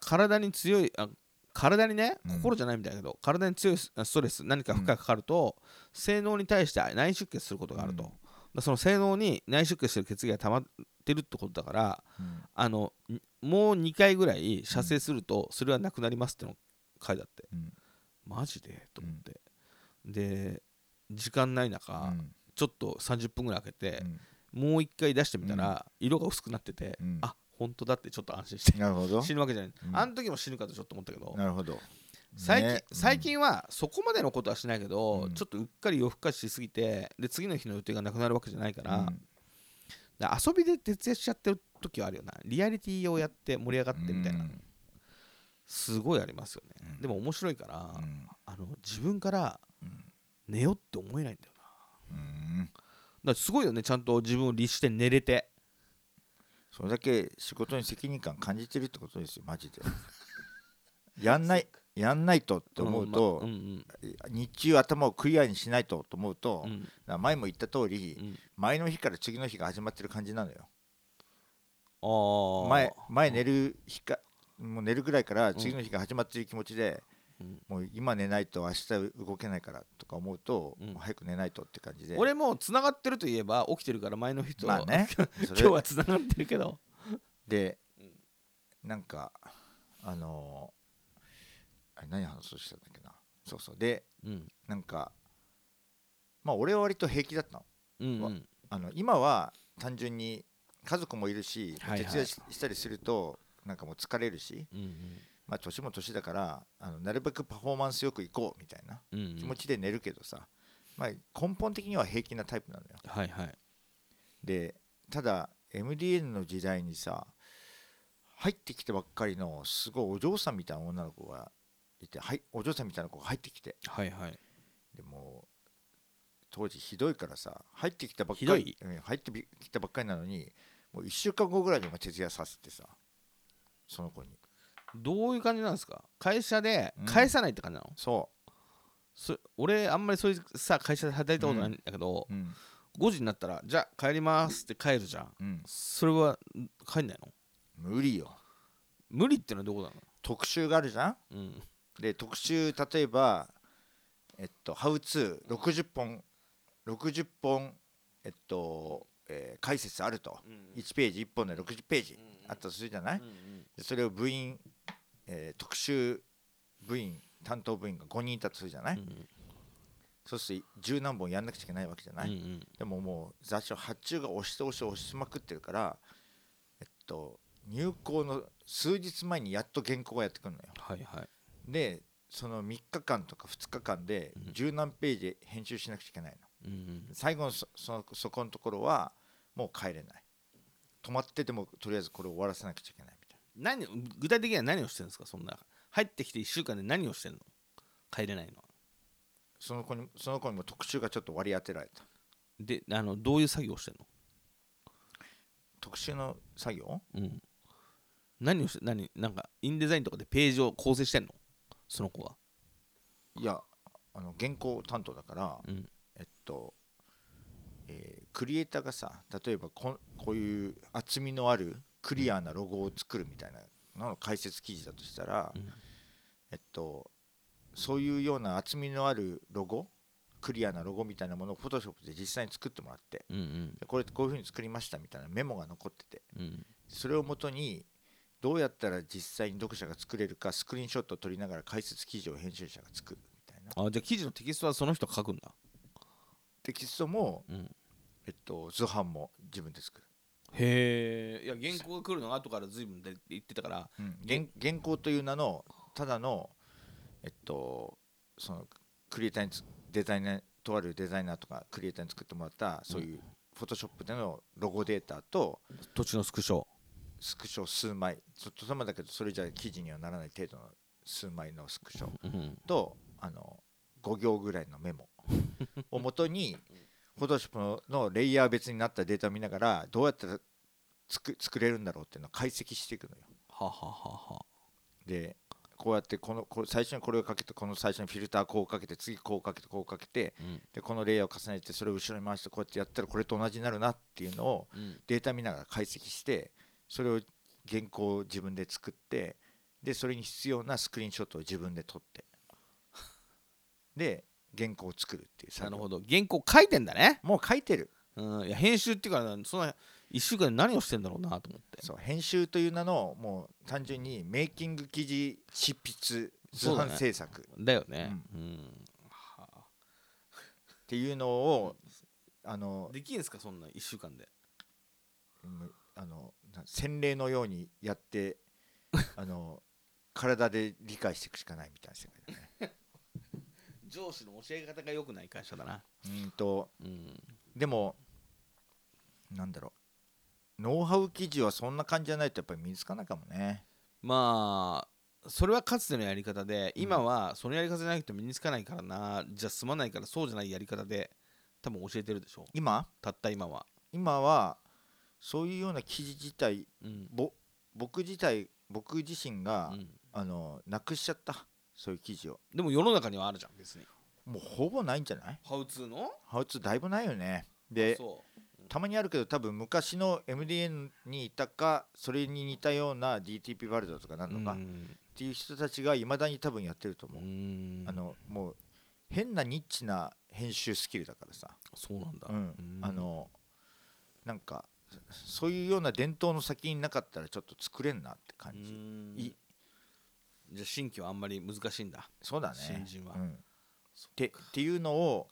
体に強いあ体にねうん。心じゃないみたいだけど、体に強いスストレス何か負荷がかかると、性能に対して内出血することがあると、その性能に内出血してる血液が溜まってるってことだからうん。あのんもう2回ぐらい射精するとそれはなくなりますっての書いてあって、うん。マジで？と思って、で時間ない中、うん。ちょっと30分ぐらい空けてう、ん。もう1回出してみたら、色が薄くなってて、うん。あ本当だってちょっと安心してなるほど。死ぬわけじゃない、うん。あの時も死ぬかとちょっと思ったけど。なるほど最近ね。最近はそこまでのことはしないけど、うん。ちょっとうっかり夜更かししすぎてで次の日の予定がなくなるわけじゃないから,、うん。遊びで徹夜しちゃってる時はあるよな。リアリティをやって盛り上がってみたいな、うん。すごいありますよね、うん。でも面白いから、うん。あの自分からうん。寝ようって思えないんだよな。うん。だからすごいよねちゃんと自分を律して寝れて。それだけ仕事に責任感感じてるってことですよマジで。やんないやんないとって思うと、うんうん日中頭をクリアにしないとと思うと、うん。前も言った通り、うん。前の日から次の日が始まってる感じなのよ。前前寝る日かもう寝るぐらいから次の日が始まってる気持ちで、うん。もう今寝ないと明日動けないからとか思うと、うん。もう早く寝ないとって感じで。俺もつながってるといえば起きてるから前の日と、まあね。そ今れ日はつながってるけど。で、なんかあのーあれ何話そうとしたんだっけな。そうそう。でうん。なんかまあ俺は割と平気だったの。わうんうん。あの今は単純に家族もいるし、はいはい。徹夜ししたりするとなんかもう疲れるし、うんまあ、年も年だからあのなるべくパフォーマンスよくいこうみたいなうんうん。気持ちで寝るけどさ、まあ、根本的には平気なタイプなのよ。はいはい。でただ MDN の時代にさ入ってきてばっかりのすごいお嬢さんみたいな女の子がいてはいお嬢さんみたいな子が入ってきて。はいはい。でも当時ひどいからさ入ってきたばっかひどい？りうん入ってきたばっかりなのにもう1週間後ぐらいにも徹夜させてさその子に。どういう感じなんですか？会社でうん。返さないって感じなの、そそ俺あんまりそういうさ会社で働いたことないんだけど、ううん。5時になったらじゃあ帰りますって帰るじゃん。うん。それはん帰んないの？無理よ。無理ってのはどこなの？特集があるじゃん？うんで特集例えばえっと「ハウツー60本60本えっと、えー解説あると。うん。1ページ1本で60ページうん。あったとするじゃない？うんでそれを部員、えー特集部員担当部員が5人いたとするじゃない、うんそうすると十何本やんなくちゃいけないわけじゃない、うんうん。でももう雑誌を発注が押して押して押しまくってるからえっと入稿の数日前にやっと原稿がやってくるのよ。はいはいでその3日間とか2日間でうん。十何ページ編集しなくちゃいけないの。最後のそそのそこのところはもう帰れない。止まっててもとりあえずこれ終わらせなくちゃいけないみたいな。何具体的には何をしてるんですか？そんな。入ってきて1週間で何をしてるの？帰れないのは。その子にその子にも特集がちょっと割り当てられた。であのどういう作業をしてる特集の作業？のうん。何をして何なんかインデザインとかでページを構成してんの？その子がいやあの原稿担当だから、うん。えっと、えークリエイターがさ例えばここういう厚みのあるクリアなロゴを作るみたいなのの解説記事だとしたら、うん。えっと、そういうような厚みのあるロゴクリアなロゴみたいなものをフォトショップで実際に作ってもらってうんうん。でこれこういうふうに作りましたみたいなメモが残っててうん。それをもとにどうやったら実際に読者が作れるかスクリーンショットを撮りながら解説記事を編集者が作るみたいな。あじゃあ記事のテキストはその人が書くんだ。テキストも、うん。えっと、図版も自分で作る、へえいや原稿が来るのが後から随分で言ってたから原原稿という名のただのえっとそのクリエイターにつデザイナーとあるデザイナーとかクリエイターに作ってもらったそういうフォトショップでのロゴデータと土地のスクショスクショ数枚ちょっと様だけどそれじゃ記事にはならない程度の数枚のスクショうん。とあの5行ぐらいのメモをもとにフォトショップのレイヤー別になったデータを見ながらどうやったら作作れるんだろうっていうのを解析していくのよ。はははは。でこうやってこのこう最初にこれをかけてこの最初にフィルターこうかけて次こうかけてこうかけてうん。でこのレイヤーを重ねてそれを後ろに回してこうやってやったらこれと同じになるなっていうのをうん。データ見ながら解析してそれを原稿を自分で作ってでそれに必要なスクリーンショットを自分で撮って。で原稿を作るっていうなるほど。原稿書いてんだね。もう書いてる。うん。いや編集っていうかその1週間で何をしてんだろうなと思って。そう編集という名のもう単純にメイキング記事執筆図版制作。っだよね。うん、はあ。ていうのをあのできんすかそんな1週間で。うんあのな洗礼のようにやって あの体で理解していくしかないみたいな世界だね。上司の教え方が良くない会社だな。うんとうん。でもなんだろう。ノウハウ記事はそんな感じじゃないとやっぱり身につかないかもね。まあそれはかつてのやり方で今はそのやり方じゃなくて身につかないからな。じゃあ済まないからそうじゃないやり方で多分教えてるでしょ。今？たった今は。今はそういうような記事自体うん。ぼ僕自体僕自身が、うん。あのなくしちゃった。そういう記事を。でも世の中にはあるじゃん別に。もうほぼないんじゃない？ハウツーの？ハウツーだいぶないよね。でそたまにあるけど多分昔の MDN にいたかそれに似たような DTP ワールドとかなうるのか、っうん。ていう人たちがいまだに多分やってると思う、うん。あのもう変なニッチな編集スキルだからさ、そうなんだ。うん。うん。あのなんかそういうような伝統の先になかったらちょっと作れんなって感うじ、じゃあ新規はあんまり難しいんだ。そうだね。新人は。うん、ってっていうのを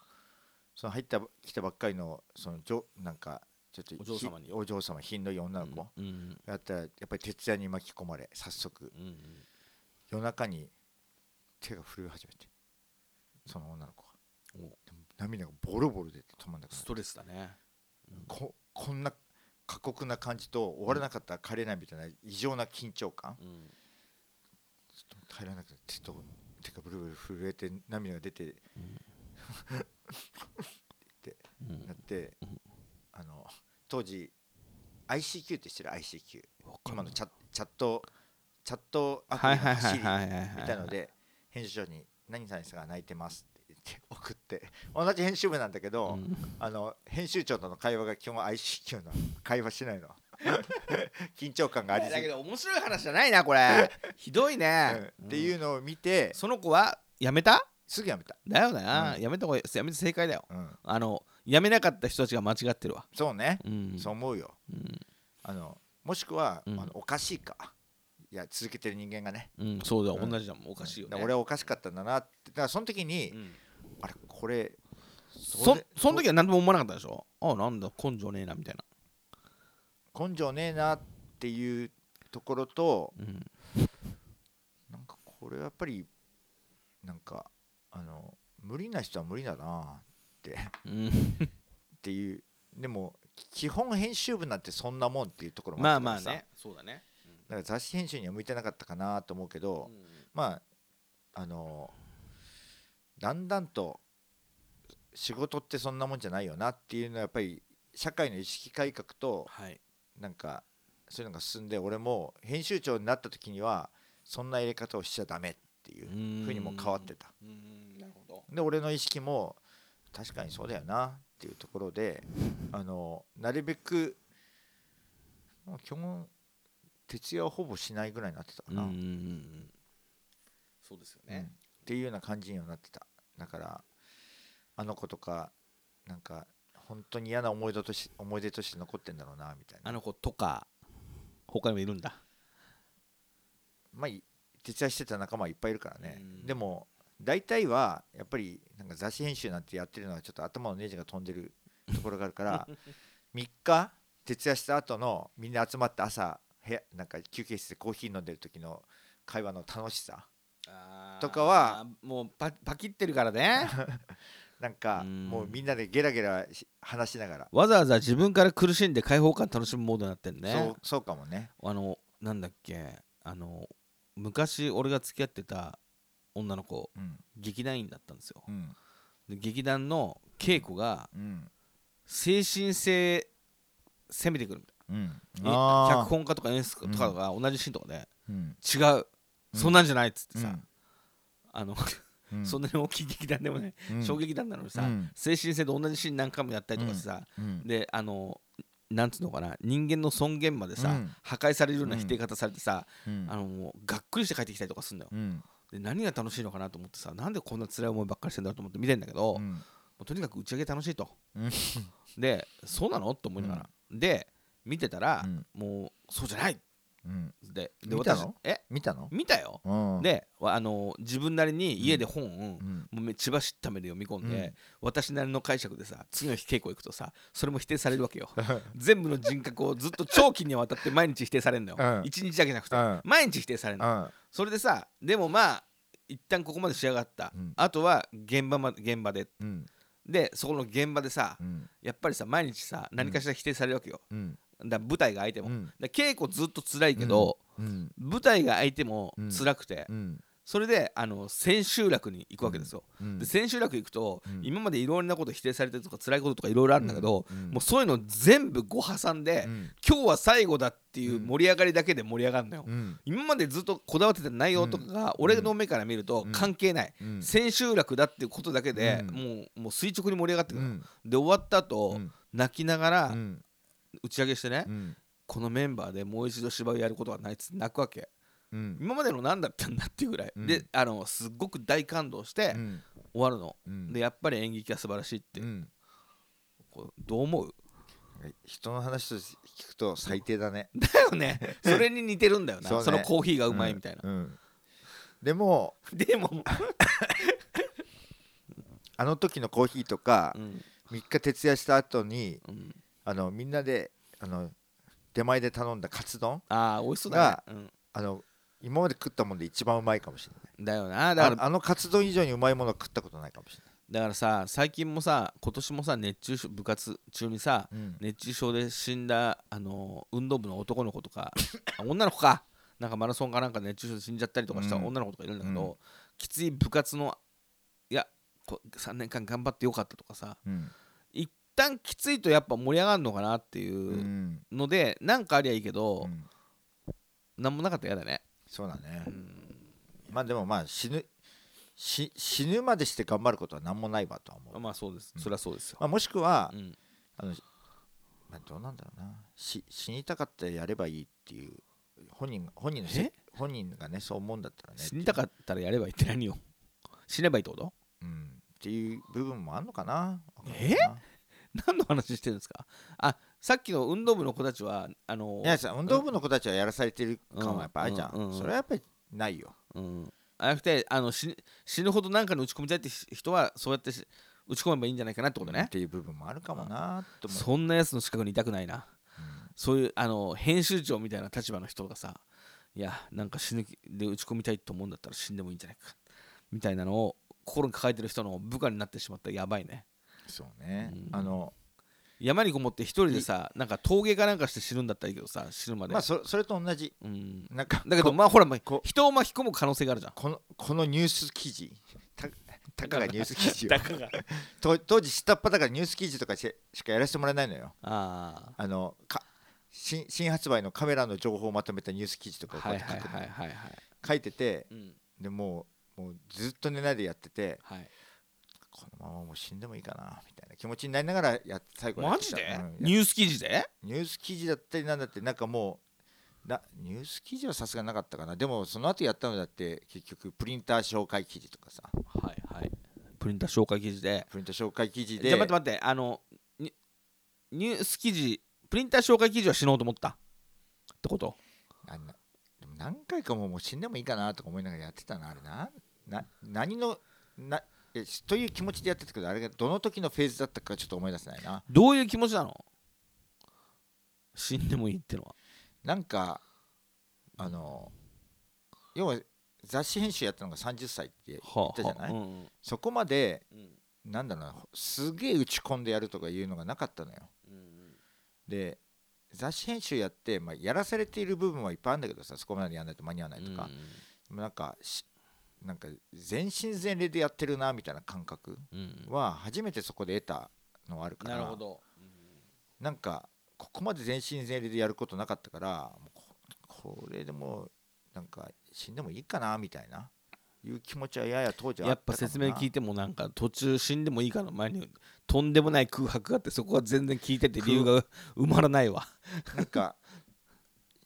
その入った来たばっかりのそのじょなんかちょっとお嬢様に。ひお嬢様品のいい女の子、うん。うん。やったらやっぱり徹夜に巻き込まれ早速。うんうん。夜中に手が震え始めて。その女の子が涙がボロボロ出て止まんなくなストレスだね。ここんな過酷な感じと終わらなかったら帰れないみたいな異常な緊張感。うん。ちょっと耐えられなくて手と手がブルブル震えて涙が出てうん。なってうん。あの当時 ICQ って知ってる？ICQ 今のチャチャットチャットアプはいリの走りみたいので編集長に「何々さんが泣いてます」って言って送って同じ編集部なんだけど、うん。あの編集長との会話が基本 ICQ の。会話しないの。緊張感がありだけど面白い話じゃないなこれ。ひどいね。うん。っていううのを見てその子は辞めた？すぐやめた、だよな。うん。辞めた方が辞めて正解だよ。うん、あの辞めなかった人たちが間違ってるわ。そうね、うん。そう思うよ。うん。あのもしくは、うん。あのおかしいか。いや続けてる人間がね。うんそうだよ。うん。同じだもん。おかしいよね。俺はおかしかったんだなって。だからその時に、うんあれこれそれその時は何とも思わなかったでしょ？あなんだ根性ねえなみたいな。根性ねえなっていうところとうん。なんかこれはやっぱりなんかあの無理な人は無理だなって。うん。っていう。でも基本編集部なんてそんなもんっていうところもまあったからさ。まあね。そうだね。だから雑誌編集には向いてなかったかなと思うけど、うん。まああのだんだんと仕事ってそんなもんじゃないよなっていうのはやっぱり社会の意識改革とはい。なんかそういうのが進んで俺も編集長になった時にはそんなやり方をしちゃダメっていうふうにも変わってた。で俺の意識も確かにそうだよなっていうところであのなるべくまあ基本徹夜はほぼしないぐらいになってたかな、そうですようん。っねていうような感じにはなってただからあの子とかなんか本当に嫌な思い出とし思い出として残ってんだろうなみたいな。あの子とか他にもいるんだ？まあい徹夜してた仲間はいっぱいいるからね。うん。でも大体はやっぱりなんか雑誌編集なんてやってるのはちょっと頭のネジが飛んでる ところがあるから3日徹夜した後のみんな集まって朝部屋なんか休憩室でコーヒー飲んでる時の会話の楽しさとかはもうパパキってるからね。なんかうん。もうみんなでゲラゲラし話しながら、わざわざ自分から苦しんで開放感楽しむモードになってんね。そうそうかもね。あのなんだっけあの昔俺が付き合ってた女の子うん。劇団員だったんですよ。うん。で劇団の稽古がうん。精神性攻めてくるみたいうん。脚本家とか演出家とかが同じシーンとかでうん。違う。そんなんじゃないっつってさ。うんあのうん。そんなに大きい劇団でもないうん。衝撃団なのにさうん。精神性で同じシーン何回もやったりとかさうん。であのなんつうのかな人間の尊厳までさ、うん。破壊されるような否定方されてさ、うん。あのもうがっくりして帰ってきたりとかするんだよ。うん。で何が楽しいのかなと思ってさなんでこんな辛い思いばっかりしてんだろうと思って見てんだけど、とにかく打ち上げ楽しいと。うん。でそうなの？と思いながら、で見てたら、うん。もうそうじゃないうん。でで見たの？私え？見たの？見たよ、うん。でわあの自分なりに家で本を、うん。もうめ千葉市っためで読み込んで、うん。私なりの解釈でさ次の日稽古行くとさそれも否定されるわけよ。全部の人格をずっと長期にわたって毎日否定されるのよ、うん。一日だけじゃなくて、うん。毎日否定されるの、うん。それでさでもまあ一旦ここまで仕上がった、うん。あとは現場,、ま、現場で。うん。でそこの現場でさ、うん。やっぱりさ毎日さ何かしら否定されるわけよ、うんだ舞台が相手も、うん。だ稽古ずっと辛いけど、うん。舞台が相手も辛くて、うん。それであの千秋楽に行くわけですよ、うん。で千秋楽行くと、うん。今までいろんなこと否定されてるとか辛いこととかいろいろあるんだけど、うん。もうそういうの全部ご挟んで、うん。今日は最後だっていう盛り上がりだけで盛り上がるのよ、うん。今までずっとこだわってた内容とかが俺の目から見るとうん。関係ない、うん。千秋楽だっていうことだけで、うん。もうもう垂直に盛り上がってくる、うん。で終わった後、うん。泣きながらうん打ち上げしてね、うん。このメンバーでもう一度芝居をやることはないっつって泣くわけ。うん。今までの何だったんだっていうぐらい、うん。であのすっごく大感動してうん。終わるの、うん。でやっぱり演劇は素晴らしいって、どう思う？人の話と聞くと最低だね。だよね。それに似てるんだよな。そ,、ね。のコーヒーがうまいみたいな、でもでも、あの時のコーヒーとかうん。3日徹夜した後にうん、あのみんなであの出前で頼んだカツ丼ああ美味しそうだね、あの今まで食ったもんで一番うまいかもしれうん、だよな。ないだからああのカツ丼以上にうまいもの食ったことないかもしれだからさ最近もさ今年もさ熱中症部活中にさない、うん。熱中症で死んだあの運動部の男の子とかあ 女の子か。なんかマラソンかなんか熱中症で死んじゃったりとかしたうん。女の子とかいるんだけど、うんきつい部活のいやこ3年間頑張ってよかったとかさうん。一旦きついとやっぱ盛り上がるのかなっていううん。ので、なんかありゃいいけど、うん。なんもなかったら嫌だね、そうだね。うん。まあでもまあ死ぬし死ぬまでして頑張ることは何もないわとは思う、まあそうです。うん。それはそうですよ、まあ、もしくは、うん。あのまあ、どうなんだろうな。し死にたかったらやればいいっていう本人が本人の本人がねそう思うんだったらね死にたかったらやればいいって何よ死ねばいいってこと？うん、っていう部分もあるのかな。えな何の話してるんですか？あさっきの運動部の子たちはあのいやさ運動部の子たちはやらされてる感はやっぱあるじゃん,、うんうん。うんそれはやっぱりないよ。うん、あなくてあの死ぬ死ぬほど何かに打ち込みたいって人はそうやってし打ち込めばいいんじゃないかなってことね。っ、ていう部分もあるかもなと思う、そんなやつの近くにいたくないな。そういうあの編集長みたいな立場の人がさいやなんか死ぬ気で打ち込みたいと思うんだったら死んでもいいんじゃないか。みたいなのを心に抱えてる人の部下になってしまったらやばいねそうね、うん。あの山にこもって一人でさなんか峠かなんかして死ぬんだったらいいけどさ死ぬまで、まあそそれと同じ。うん、なんかだけどこまあほらまあこ人を巻き込む可能性があるじゃん。このこのニュース記事。たたかがニュース記事をだ からと当時下っ端だからニュース記事とかししかやらせてもらえないのよ。ああ。のか新新発売のカメラの情報をまとめたニュース記事とかをあはいはいこうやって書いてて。うん。でもうもうずっと寝ないでやってて。はいこのままもう死んでもいいかなみたいな気持ちになりながらやっ最後マジで、うんニュース記事で？ニュース記事だったりなんだってなんかもうなニュース記事はさすがになかったかな。でもその後やったのだって結局プリンター紹介記事とかさ。はいはい。プリンター紹介記事で？プリンター紹介記事で。じゃあ待って待ってあのニニュース記事プリンター紹介記事は死のうと思った？ってこと？あんな何回かももう死んでもいいかなとか思いながらやってたなあれな。な何のなえという気持ちでやってたけどあれがどの時のフェーズだったかちょっと思い出せないな。どういう気持ちなの？死んでもいいってのは。なんかあの要は雑誌編集やったのが30歳って言ったじゃない、はあうん。そこまでうん。なんだろうなすげえ打ち込んでやるとかいうのがなかったのよ。うんで雑誌編集やって、まあ、やらされている部分はいっぱいあるんだけどさそこまでやらないと間に合わないとか、でもなんかしなんか全身全霊でやってるなみたいな感覚は初めてそこで得たのはあるからなるほど。なんかここまで全身全霊でやることなかったからここれでもうなんか死んでもいいかなみたいないう気持ちはやや当時はやっぱ説明聞いてもなんか途中死んでもいいかの前にとんでもない空白があってそこは全然聞いてて理由が 埋まらないわ。なんか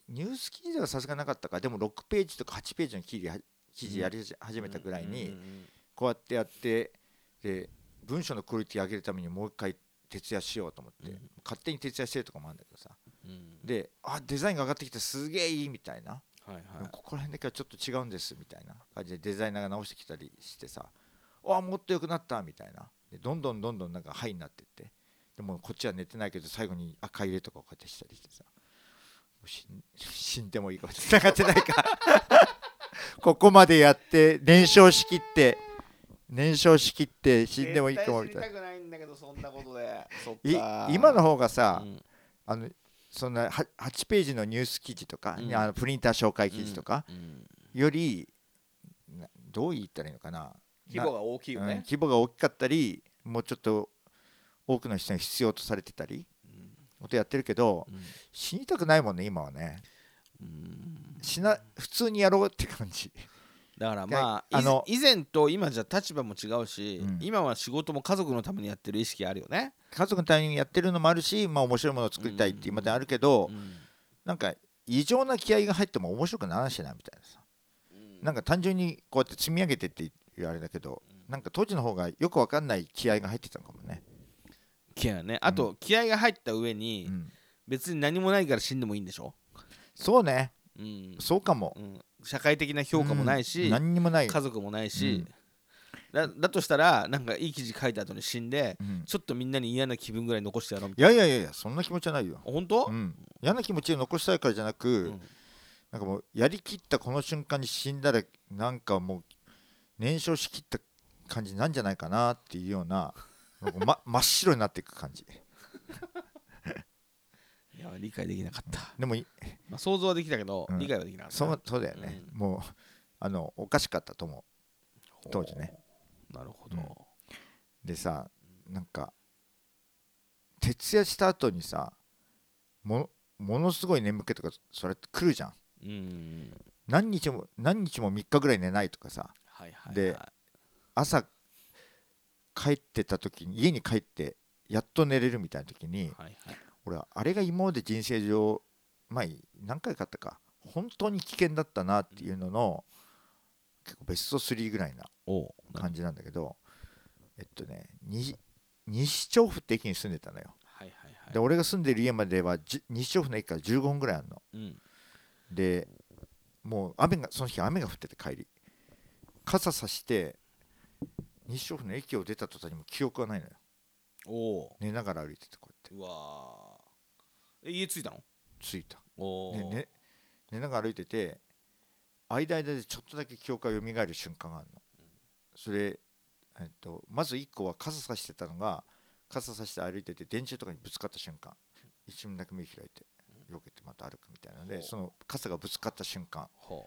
ニュース記事ではさすがなかったか。でも6ページとか8ページの記事や記事やり始めたぐらいにこうやってやってで文章のクオリティ上げるためにもう一回徹夜しようと思って、うん。勝手に徹夜してるとかもあるんだけどさ。うん。であデザインが上がってきてすげえいいみたいな、ここら辺だけはちょっと違うんですみたいな感じでデザイナーが直してきたりしてさあもっと良くなったみたいな。でどんどんどんどんなんかハイになってって。でもこっちは寝てないけど最後に赤入れとかをこうやってしたりしてさ。死ん 死んでもいいかもつながってないかここまでやって燃焼しきって燃焼しきって死んでもいいかもみたいな。絶対知りたくないんだけどそんなことで。そっいか今の方がさ、うん。あのそんなは8ページのニュース記事とか、うん。あのプリンター紹介記事とかうん。より、などう言ったらいいのかな。規模が大きいよなうんね規模が大きかったりもうちょっと多くの人に必要とされてたりことやってるけどうん。死にたくないもんね今はねうん死な普通にやろうって感じ。だからまああの以前と今じゃ立場も違うし、うん。今は仕事も家族のためにやってる意識あるよね、家族のためにやってるのもあるし、まあ、面白いものを作りたいって今であるけど、うん。なんか異常な気合が入っても面白くならんしなみたいなさ。なんか単純にこうやって積み上げてっていうあれだけど、なんか当時の方がよくわかんない気合が入ってたのかもね、気合ね。あと、気合が入った上に、うん。別に何もないから死んでもいいんでしょ、そうね。うん。そうかも、うん、社会的な評価もないし、うん。何にもない、家族もないし、だだとしたらなんかいい記事書いた後に死んで、うん。ちょっとみんなに嫌な気分ぐらい残してやろうみたいいやいやいやいやそんな気持ちはないよ、な本当、うん、嫌な気持ちを残したいからじゃなく、うん。なんかもうやりきったこの瞬間に死んだらなんかもう燃焼しきった感じなんじゃないかなっていうようななんか、ま、真っ白になっていく感じ。いや理解できなかった、でもいまあ、想像はできたけど、うん。理解はできなかった。そうそうだよね、もうあのおかしかったと思う。当時ね。なるほど、うん。でさなんか徹夜した後にさもものすごい眠気とかそれ来るじゃん。うん。何日も何日も3日ぐらい寝ないとかさ。はいはい、はい、で朝帰ってた時に家に帰ってやっと寝れるみたいな時にはいはい俺はあれが今まで人生上前何回かあったか。本当に危険だったなっていうのの結構ベスト3ぐらいな感じなんだけどえっとね西西調布って駅に住んでたのよ。はいはいはい。で俺が住んでる家まではじ西調布の駅から15分ぐらいあるの。うん。でもう雨がその日雨が降ってて帰り。傘さして西調布の駅を出た途端にもう記憶がないのよ。おお寝ながら歩いててこうやって。うわ家着いたの？着いた。おお、で寝寝ながら歩いてて間々でちょっとだけ記憶が蘇る瞬間があるの。それ、えっと、まず1個は傘さしてたのが傘さして歩いてて電柱とかにぶつかった瞬間。一瞬だけ目開いて避けてまた歩くみたいなのほう。でその傘がぶつかった瞬間。は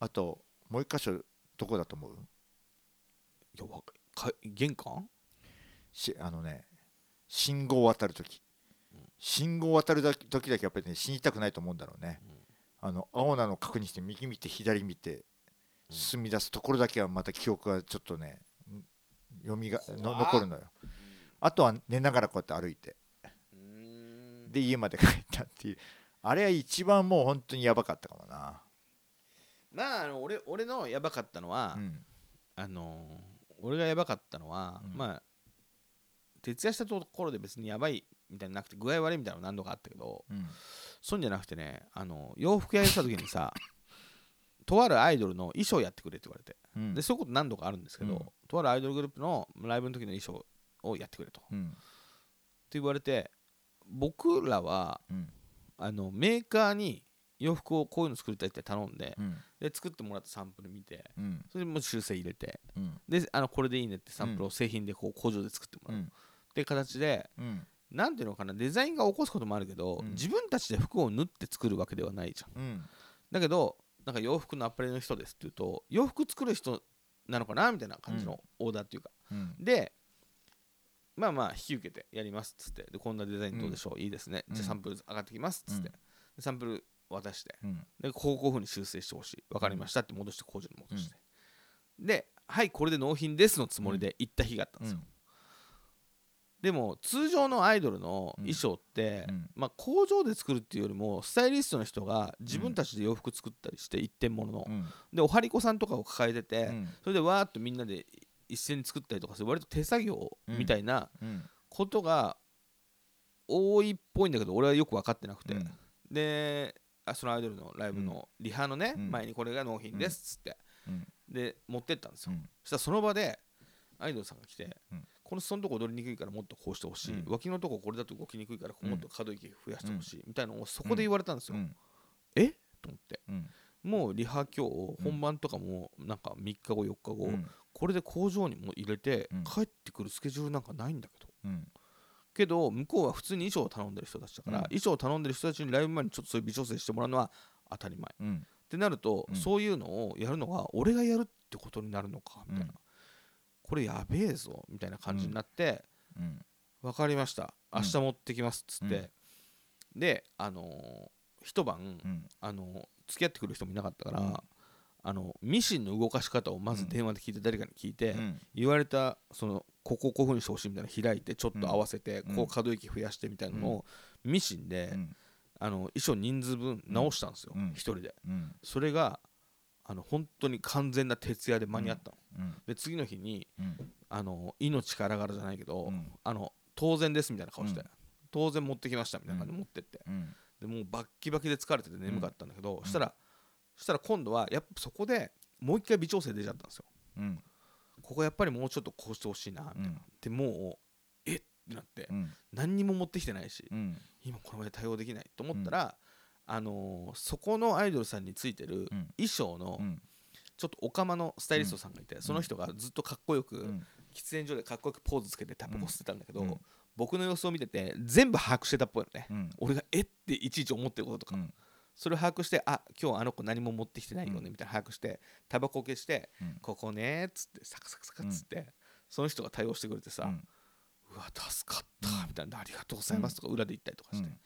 あともう一箇所どこだと思う？いやわか玄関？しあのね信号を渡るとき信号を渡るだ時だけやっぱりね死にたくないと思うんだろうね、あの青なのを確認して右見て左見て進み出すところだけはまた記憶がちょっとねん読みがの残るのよ。あとは寝ながらこうやって歩いて。うん。で家まで帰ったっていう。あれは一番もう本当にやばかったかもな。まああの俺俺のやばかったのは、うん。あのー俺がやばかったのは、うん。まあ徹夜したところで別にやばいみたいなのなくて具合悪いみたいなの何度かあったけどうん。そうじゃなくてねあの洋服屋にした時にさ とあるアイドルの衣装やってくれって言われてうん。でそういうこと何度かあるんですけど、うん。とあるアイドルグループのライブの時の衣装をやってくれと。ってうん言われて僕らはうん。あのメーカーに洋服をこういうの作りたいって頼んでうん。で作ってもらったサンプル見てうん。それでもう修正入れてうん。であのこれでいいねってサンプルを製品でこう工場で作ってもらう、うん。っていう形でうんなんていうのかなデザインが起こすこともあるけど、うん。自分たちで服を縫って作るわけではないじゃん。うん。だけどなんか洋服のアパレルの人ですっていうと洋服作る人なのかなみたいな感じのオーダーっていうか、うん。でまあまあ引き受けてやりますっつって。でこんなデザインどうでしょう、いいですね。じゃあうんサンプル上がってきますっつって、サンプル渡して。うん。でこうこういう風に修正してほしい。分かりましたって戻して工場に戻して、ではいこれで納品ですのつもりで行った日があったんですよ、でも通常のアイドルの衣装って、うん。まあ、工場で作るっていうよりもスタイリストの人が自分たちで洋服作ったりして一点物の、うん。でおはりこさんとかを抱えてて、うん。それでわーっとみんなで一斉に作ったりとかする割と手作業みたいなうん。ことが多いっぽいんだけど俺はよく分かってなくて、うん。であそのアイドルのライブのリハのね、うん。前にこれが納品ですっつって、うん。で持ってったんですよ、うん。そしたらその場でアイドルさんが来て、うんこの裾のとこ踊りにくいからもっとこうしてほしい、うん。脇のとここれだと動きにくいからうんもっと可動域増やしてほしい、みたいなのをそこで言われたんですよ、うん。え？と思って。うんもうリハ今日本番とかもなんか3日後4日後、うん。これで工場にも入れてうん。帰ってくるスケジュールなんかないんだけど。うん。けど向こうは普通に衣装を頼んでる人たちだから、うん。衣装を頼んでる人たちにライブ前にちょっとそういう微調整してもらうのは当たり前。うん。ってなると、うん。そういうのをやるのが俺がやるってことになるのかみたいな、うんこれやべえぞみたいな感じになって、うん。分かりました。うん。明日持ってきますっつって、であのー一晩、うん。あのー付き合ってくる人もいなかったから、うん。あのミシンの動かし方をまず電話で聞いて誰かに聞いて、うん。言われたそのここをこういうふうにしてほしいみたいなの開いてちょっと合わせて、うん。こう可動域増やしてみたいなのをミシンで、うん。あの衣装人数分直したんですよ、うん。一人で。うん。それがあの本当に完全な徹夜で間に合ったの、うん。で次の日にうん。あの命からがらじゃないけど、うん。あの当然ですみたいな顔して、うん。当然持ってきましたみたいな感じで持ってって、うん。でもうバッキバキで疲れてて眠かったんだけど、ん。したらしたら今度はやっぱそこでもう一回微調整出ちゃったんですよ。うん。ここやっぱりもうちょっとこうしてほしいなみたいな、うん。でもうえっってなって、うん。何にも持ってきてないし、うん。今この場で対応できないと思ったら、あのーそこのアイドルさんについてるうん。衣装のうん。ちょっとオカマのスタイリストさんがいて、その人がずっとかっこよく、うん。喫煙所でかっこよくポーズつけてタバコ吸ってたんだけど、うん。僕の様子を見てて全部把握してたっぽいのね、うん。俺がえっていちいち思ってることとか、うん。それを把握してあ今日あの子何も持ってきてないよねみたいな把握してタバコ消して、うん。ここねっつってサクサクサクっつって、その人が対応してくれてさ、ううんわ助かったみたいなありがとうございますとか裏で言ったりとかして、うん。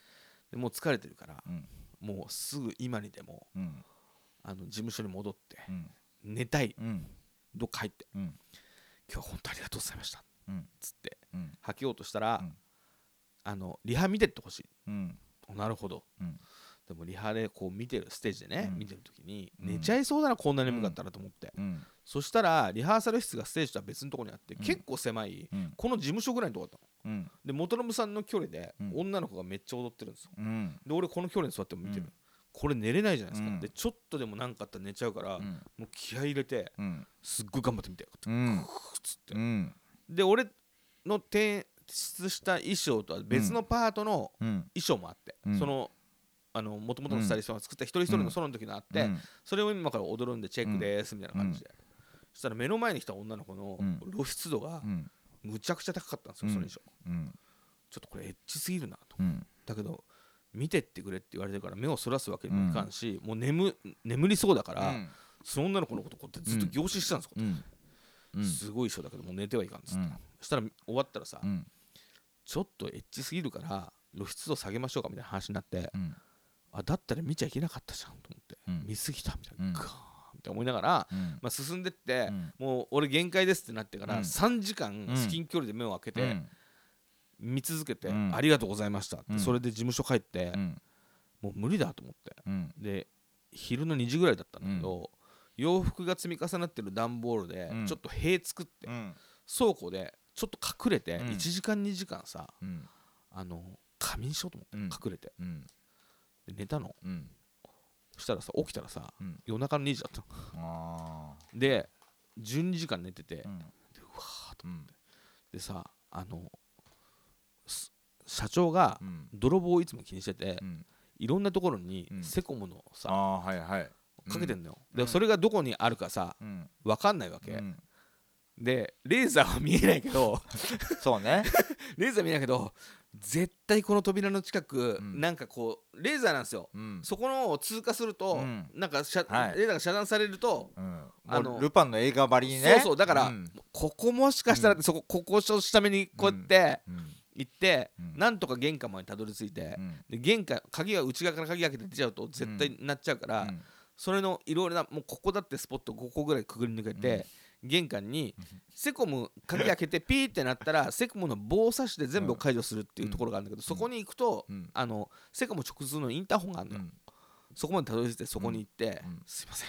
でもう疲れてるから、うんもうすぐ今にでもうん。あの事務所に戻ってうん。寝たい。うん。どっか入ってうん。今日は本当ありがとうございましたつってうん。吐きようとしたら、うん。あのリハ見てってほしい。なるほど。うん。でもリハでこう見てるステージでね、うん。見てる時にうん。寝ちゃいそうだなこんなに眠かったらと思って、うんそしたらリハーサル室がステージとは別のところにあって、うん。結構狭いうん。この事務所ぐらいのとこだったの。うん。で元信さんの距離でうん。女の子がめっちゃ踊ってるんですよ。うん。で俺この距離に座っても見てる、うん。これ寝れないじゃないですか、うん。でちょっとでも何かあったら寝ちゃうから、うん。もう気合い入れてうん。すっごい頑張ってみてうん。つって。うん。で俺の提出した衣装とは別のパートのうん。衣装もあって、うん。そのあの元々のスタイリストが作った一人一人のソロの時のあって、うん。それを今から踊るんでチェックですみたいな感じで、そしたら目の前に来た女の子のうん。露出度がうん。むちゃくちゃ高かったんですよ、その衣装うん。ちょっとこれエッチすぎるなと。うん。だけど見てってくれって言われてるから目をそらすわけにもいかんし、もう眠眠りそうだから、その女の子のことこうやってずっと凝視してたんですよ、うん。うん。すごい衣装だけどもう寝てはいかんっつって、うん。そしたら終わったらさ、うん。ちょっとエッチすぎるから露出度下げましょうかみたいな話になって、うん。あだったら見ちゃいけなかったじゃんと思って、うん。見すぎたみたいな、うんって思いながら、うん。まあ、進んでって、うん。もう俺限界ですってなってからうん。3時間うん。至近距離で目を開けてうん。見続けて、うん。ありがとうございましたって、うん。それで事務所帰って、うん。もう無理だと思って。うん。で昼の2時ぐらいだったんだけど、洋服が積み重なってる段ボールでうん。ちょっと塀作って、うん。倉庫でちょっと隠れてうん。1時間2時間さうん。あの仮眠しようと思って、うん。隠れて。うん。で寝たのしたらさ起きたらさうん。夜中の2時だったの。あで12時間寝てて、うん。うわーとうん。でさあのす社長がうん。泥棒をいつも気にしてて、うん。いろんなところにうん。セコムのさ、あーはいはい。かけてんのよ、うん。でそれがどこにあるかさうん。分かんないわけ、うん。でレーザーは見えないけどそうね。レーザー見えないけど絶対この扉の近く、うん。なんかこうレーザーなんですよ、うん。そこのを通過すると、うん。なんかしゃ、はい。レーザーが遮断されると、うん。あのルパンの映画ばりにね。そうそう。だから、うん。ここもしかしたらそこここを下目にこうやってうん。行って、うん。なんとか玄関までたどり着いて、うん。で玄関鍵が内側から鍵開けて出ちゃうと絶対なっちゃうから、うん。それのいろいろなもうここだってスポット5個ぐらいくぐり抜けて、玄関にセコム鍵開けて ピーってなったらセコムの棒刺しで全部を解除するっていうところがあるんだけど、そこに行くと、うん。あのセコム直通のインターホンがあるの。よ、うん。そこまでたどり着いてそこに行って、うん。すいません、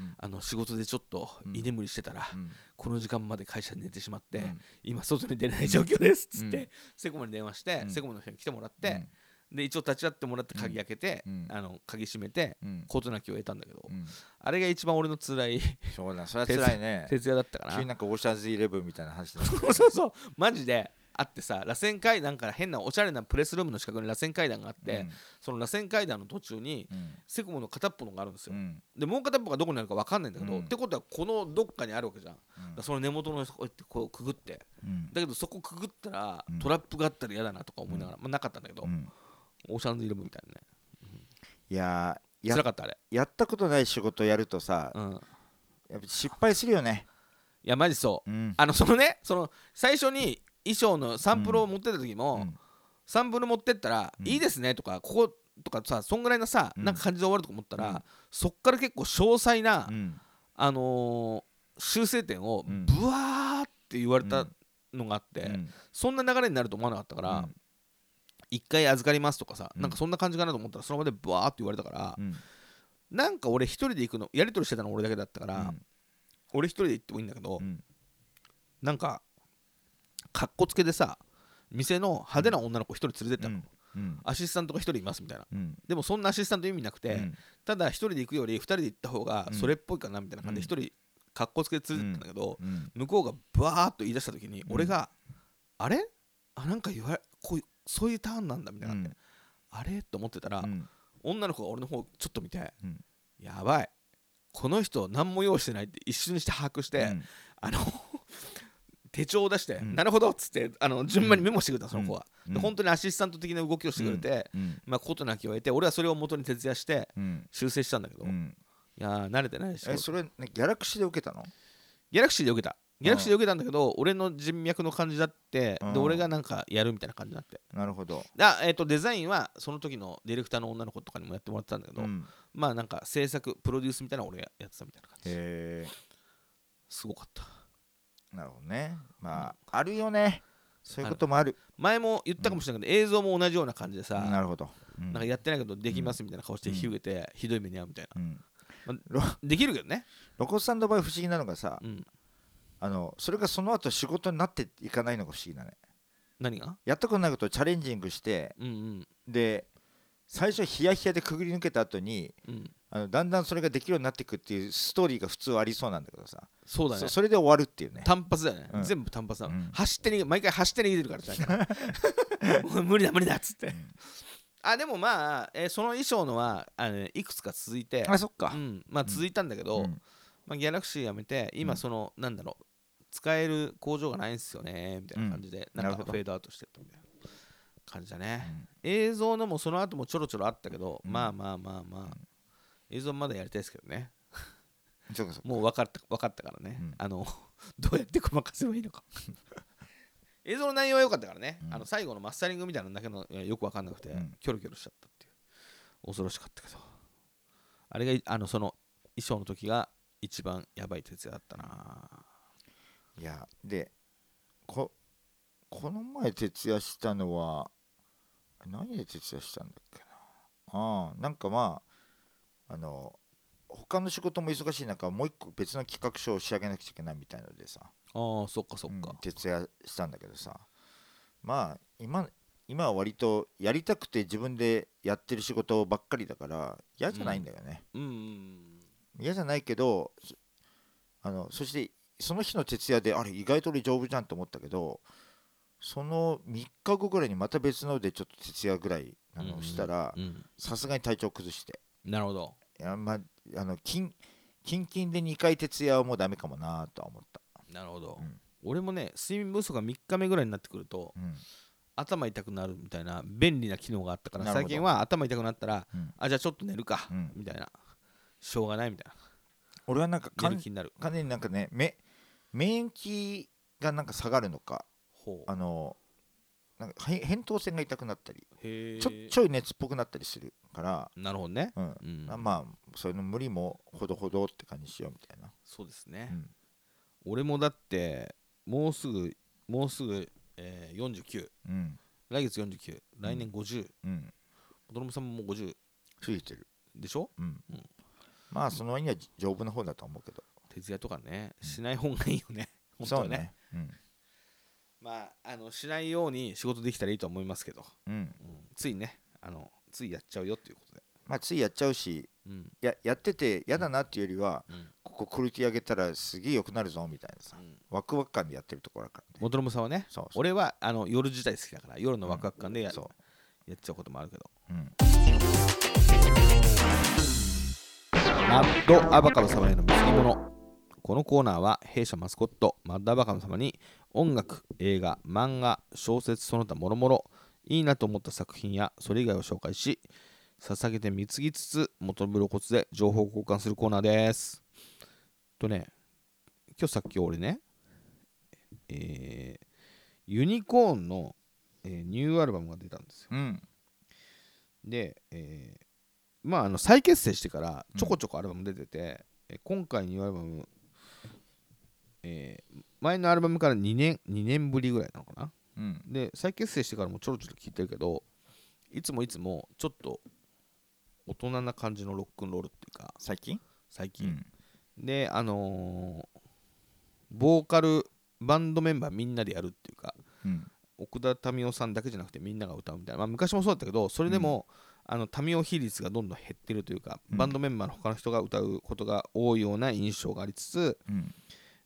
うん。あの仕事でちょっと居眠りしてたら、うん。この時間まで会社で寝てしまって、うん。今外に出れない状況ですっつって、うん。セコムに電話して、うん。セコムの人に来てもらって、で一応立ち会ってもらって鍵開けて、うん。あの鍵閉めてうん。事なきを得たんだけど、うん。あれが一番俺の辛い。そうだそれは辛いね。徹夜だったかな。急になんかオーシャンズイレブンみたいな話だそうそうそう。マジであってさ螺旋階段から変なおしゃれなプレスルームの近くに螺旋階段があって、その螺旋階段の途中にうん。セコムの片っぽのがあるんですよ、うん。でもう片っぽがどこにあるか分かんないんだけど、うん。ってことはこのどっかにあるわけじゃん、その根元のこうやってこうくぐって。うん。だけどそこくぐったら、うん。トラップがあったら嫌だなとか思いながら、まあ、なかったんだけど、うんオーシャンズイレブンみたいなね。いやーや辛かったあれ。やったことない仕事やるとさうん。やっぱ失敗するよね。いやマジそう。うん。あのそのねその最初に衣装のサンプルを持ってった時も、うん。サンプル持ってったら、うん。いいですねとかこことかさそんぐらいのさ、うん。なんか感じで終わるとか思ったら、うん。そっから結構詳細な、うん。あのー修正点をうん。ブワーって言われたのがあって、うん。そんな流れになると思わなかったから、うん一回預かりますとかさ、うん。なんかそんな感じかなと思ったらその場でブワーって言われたから、うん。なんか俺一人で行くのやり取りしてたの俺だけだったから、うん。俺一人で行ってもいいんだけど、うん。なんかかっこつけでさ店の派手な女の子一人連れてったの、うん。アシスタントが一人いますみたいな。うん。でもそんなアシスタント意味なくて、うん。ただ一人で行くより二人で行った方がうん。それっぽいかなみたいな感じで一人かっこつけで連れてったんだけど、うん。向こうがバーッと言い出した時にん。俺が、あれ？あなんか言われこういうそういうターンなんだみたいな。って、あれ？と思ってたら、うん。女の子が俺の方ちょっと見て、うん。やばい。この人何も用意してないって一瞬にして把握して、うん。あの 手帳を出して、うん。なるほどっつってあの順番にメモしてくれた、その子は、うん。で本当にアシスタント的な動きをしてくれて、うん。まあことなきを得て俺はそれを元に徹夜してうん。修正したんだけど、いうん。やー慣れてないしえそれねギャラクシーで受けたの？ギャラクシーで受けたギャラクシーで受けたんだけど、俺の人脈の感じだって、うん。で俺がなんかやるみたいな感じになって。なるほど。あ、えー、とデザインはその時のディレクターの女の子とかにもやってもらってたんだけど、うん。まあなんか制作プロデュースみたいなの俺がやってたみたいな感じ。へすごかった。えなるほどね。まああるよね。そういうこともある。前も言ったかもしれないけど、映像も同じような感じでさ、なるほど。うん。なんかやってないけどできますみたいな顔してうん。ひゅげてひどい目に遭うみたいな、うん。まロできるけどね、ロコスさんの場合不思議なのがさうん、あのそれがその後仕事になっていかないのが不思議だね。何が？やったことないことをチャレンジングしてうんうん。で最初ヒヤヒヤでくぐり抜けた後にうん。あのだんだんそれができるようになっていくっていうストーリーが普通はありそうなんだけどさ。そうだね。そそれで終わるっていうね。単発だよね、うん。全部単発なの、うん。走って毎回走って逃げてるから 無理だ無理だっつって、ん。あでもまあ、えーその衣装のはあの、ね、いくつか続いて。あそっか。うん、まあ続いたんだけど、うんまあ、ギャラクシーやめてうん。今その、なんだろう使える工場がないんですよねみたいな感じで、なんかフェードアウトしてったみたいな感じだね、映像のもその後もちょろちょろあったけど、うん。まあまあまあまあ、映像まだやりたいですけどね。もう分かった分かったからね、うん。あの どうやってごまかせばいいのか。映像の内容は良かったからね、うん。あの最後のマスタリングみたいなのだけのよく分かんなくて、うん。キョロキョロしちゃったっていう。恐ろしかったけど。あれがあのその衣装の時が一番やばい徹夜だったな。いやでここの前徹夜したのは何で徹夜したんだっけな。ああなんかまああの他の仕事も忙しい中もう一個別の企画書を仕上げなくちゃいけないみたいのでさ。ああそっかそっか、うん徹夜したんだけどさ。まあ今今は割とやりたくて自分でやってる仕事ばっかりだから嫌じゃないんだよね、うんうん嫌じゃないけどそあのそしてその日の徹夜であれ意外と俺丈夫じゃんと思ったけどその3日後ぐらいにまた別のでちょっと徹夜ぐらいあのしたらうんさすがに体調崩して。なるほど。いやまああのキンキンキンで2回徹夜はもうダメかもなとは思った、なるほど、うん。俺もね睡眠不足が3日目ぐらいになってくるとうん。頭痛くなるみたいな便利な機能があったから最近は頭痛くなったらうん。あじゃあちょっと寝るかうん。みたいなしょうがないみたいな。俺はなんか気になる。完全になんかねめ免疫がなんか下がるのかあのなんかへ扁桃腺が痛くなったりへちょちょい熱っぽくなったりするから、なるほどね。うん。うん。まあそういうの無理もほどほどって感じしようみたいな、そうですね。うん。俺もだってもうすぐもうすぐ、えー、49うん。来月49来年50うん。子供さんももう50ついてる、でしょ？うん。うんまあその割には丈夫な方だと思うけど。徹夜とかねしない方がいいよね。本当はね。そうね。うん。まああのしないように仕事できたらいいと思いますけど、うん。うん。ついねあのついやっちゃうよっていうことで。まあついやっちゃうしうん。ややってて嫌だなっていうよりは、うん。ここクオリティ上げたらすげえ良くなるぞみたいなさうん。ワクワク感でやってるところだからね。元信さんはね俺はあの夜自体好きだから夜のワクワク感でや,、そやっちゃうこともあるけど。う、うん、マッドアバカム様への貢ぎ物。このコーナーは弊社マスコットマッドアバカム様に音楽映画漫画小説その他もろもろいいなと思った作品やそれ以外を紹介し捧げて貢ぎつつ元ブロコツで情報交換するコーナーです。とね今日さっき俺ねえーユニコーンの、えーニューアルバムが出たんですよ。うん。で、えーまああの再結成してからちょこちょこアルバム出てて、えー今回ニューアルバム、えー前のアルバムから2年 ,2 年ぶりぐらいなのかな？うん。で再結成してからもちょろちょろ聞いてるけどいつもいつもちょっと大人な感じのロックンロールっていうか最近？最近、うん。であのーボーカルバンドメンバーみんなでやるっていうかうん。奥田民生さんだけじゃなくてみんなが歌うみたいな、まあ、昔もそうだったけどそれでも、あの民生比率がどんどん減ってるというか、うん。バンドメンバーの他の人が歌うことが多いような印象がありつつ、うん。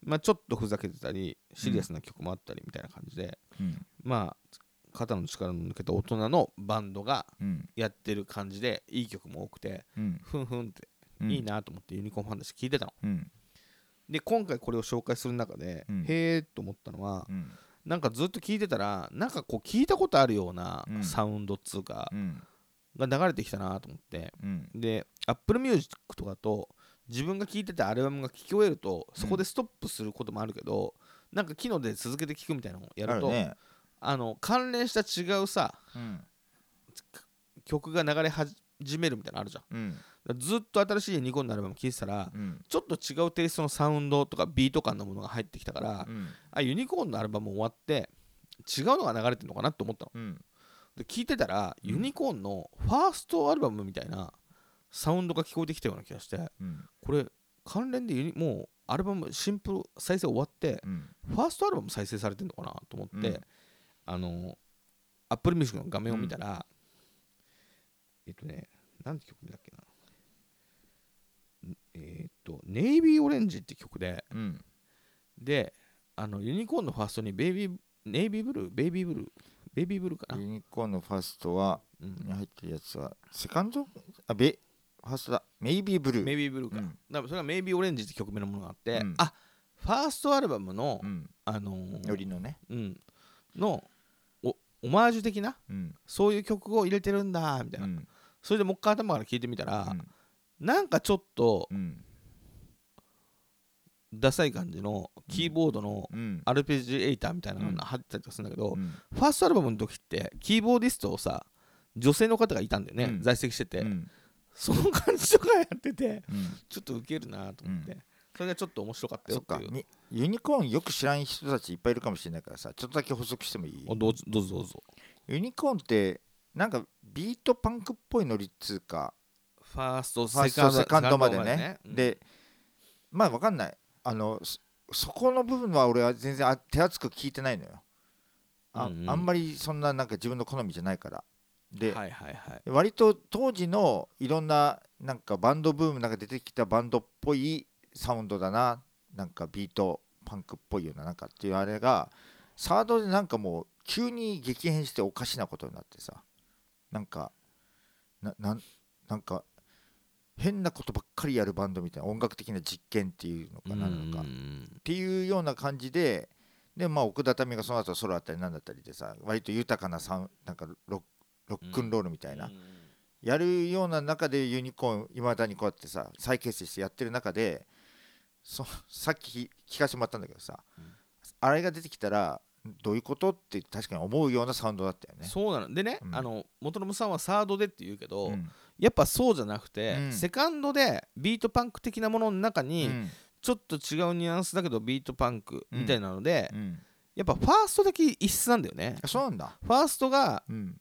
まあ、ちょっとふざけてたりシリアスな曲もあったりみたいな感じで、うん。まあ肩の力の抜けた大人のバンドがうん。やってる感じでいい曲も多くてうん。ふんふんってうん。いいなと思ってユニコーンファンだし聴いてたの。うん。で今回これを紹介する中で、うん。へえと思ったのは、うん。なんかずっと聞いてたらなんかこう聞いたことあるようなうん。サウンドっつうか、うんが流れてきたなと思って。うん。で Apple Music とかと自分が聴いてたアルバムが聴き終えるとそこでストップすることもあるけど、なんか機能で続けて聴くみたいなのをやるとああの関連した違うさうん。曲が流れ始めるみたいなのあるじゃん。うんずっと新しいユニコーンのアルバム聴いてたらうん。ちょっと違うテイストのサウンドとかビート感のものが入ってきたから、うん。あユニコーンのアルバム終わって違うのが流れてるのかなって思ったの。うんで聞いてたら、うん。ユニコーンのファーストアルバムみたいなサウンドが聞こえてきたような気がしてうん。これ関連でユニもうアルバムシンプル再生終わってうん。ファーストアルバム再生されてるのかなと思って、うん。あの Apple Music の画面を見たら、えっとね何て曲だっけな。んえっとネイビーオレンジって曲でうん。であのユニコーンのファーストにベイビーネイビーブルーベイビーブルーベイビーブルーかな、ユニコーンのファーストはうんに入ってるやつはセカンド？あベファーストだ。メイビーブルー。メイビーブルーか、うん。だからそれがメイビーオレンジって曲名のものがあって、うん。あファーストアルバムの、うん。あのーよりのね。うん、のおオマージュ的なうん。そういう曲を入れてるんだみたいうな、ん。それでもう一回頭から聞いてみたら、うん。なんかちょっとうん。ダサい感じのキーボードのうん。アルペジエイターみたいなのうん。が入ってたりとかするんだけど、うん。ファーストアルバムの時ってキーボーディストをさ女性の方がいたんだよね、うん。在籍してて、うん。その感じとかやっててうん。ちょっとウケるなと思って、うそれがちょっと面白かったよってユニコーンよく知らん人たちいっぱいいるかもしれないからさちょっとだけ補足してもいい？おどうぞどうぞどうぞ。ユニコーンってなんかビートパンクっぽいノリっつうかファーストセカンドまでね。うん。でまあわかんない。あのそそこの部分は俺は全然あ手厚く聞いてないのよ。あ,、うんうん。あんまりそんななんか自分の好みじゃないから。で、はいはいはい。割と当時のいろんななんかバンドブームなんか出てきたバンドっぽいサウンドだななんかビートパンクっぽいようななんかっていうあれがサードでなんかもう急に激変しておかしなことになってさ。なんかななんか変なことばっかりやるバンドみたいな音楽的な実験っていうのかなのかうんっていうような感じででまあ奥田民がその後ソロあったりなんだったりでさ割と豊かなサウンなんかロッロックンロールみたいな、うんやるような中でユニコーンいまだにこうやってさ再結成してやってる中でそさっき聞かせてもらったんだけどさ、うんあれが出てきたらどういうことって確かに思うようなサウンドだったよね。そうなのでね、うんあの元信さんはサードでって言うけど、うんやっぱそうじゃなくて、うん。セカンドでビートパンク的なものの中うに、ん。ちょっと違うニュアンスだけどビートパンクみたいなので、うん。やっぱファーストだけ異質なんだよね。あそうなんだ。ファーストがうん。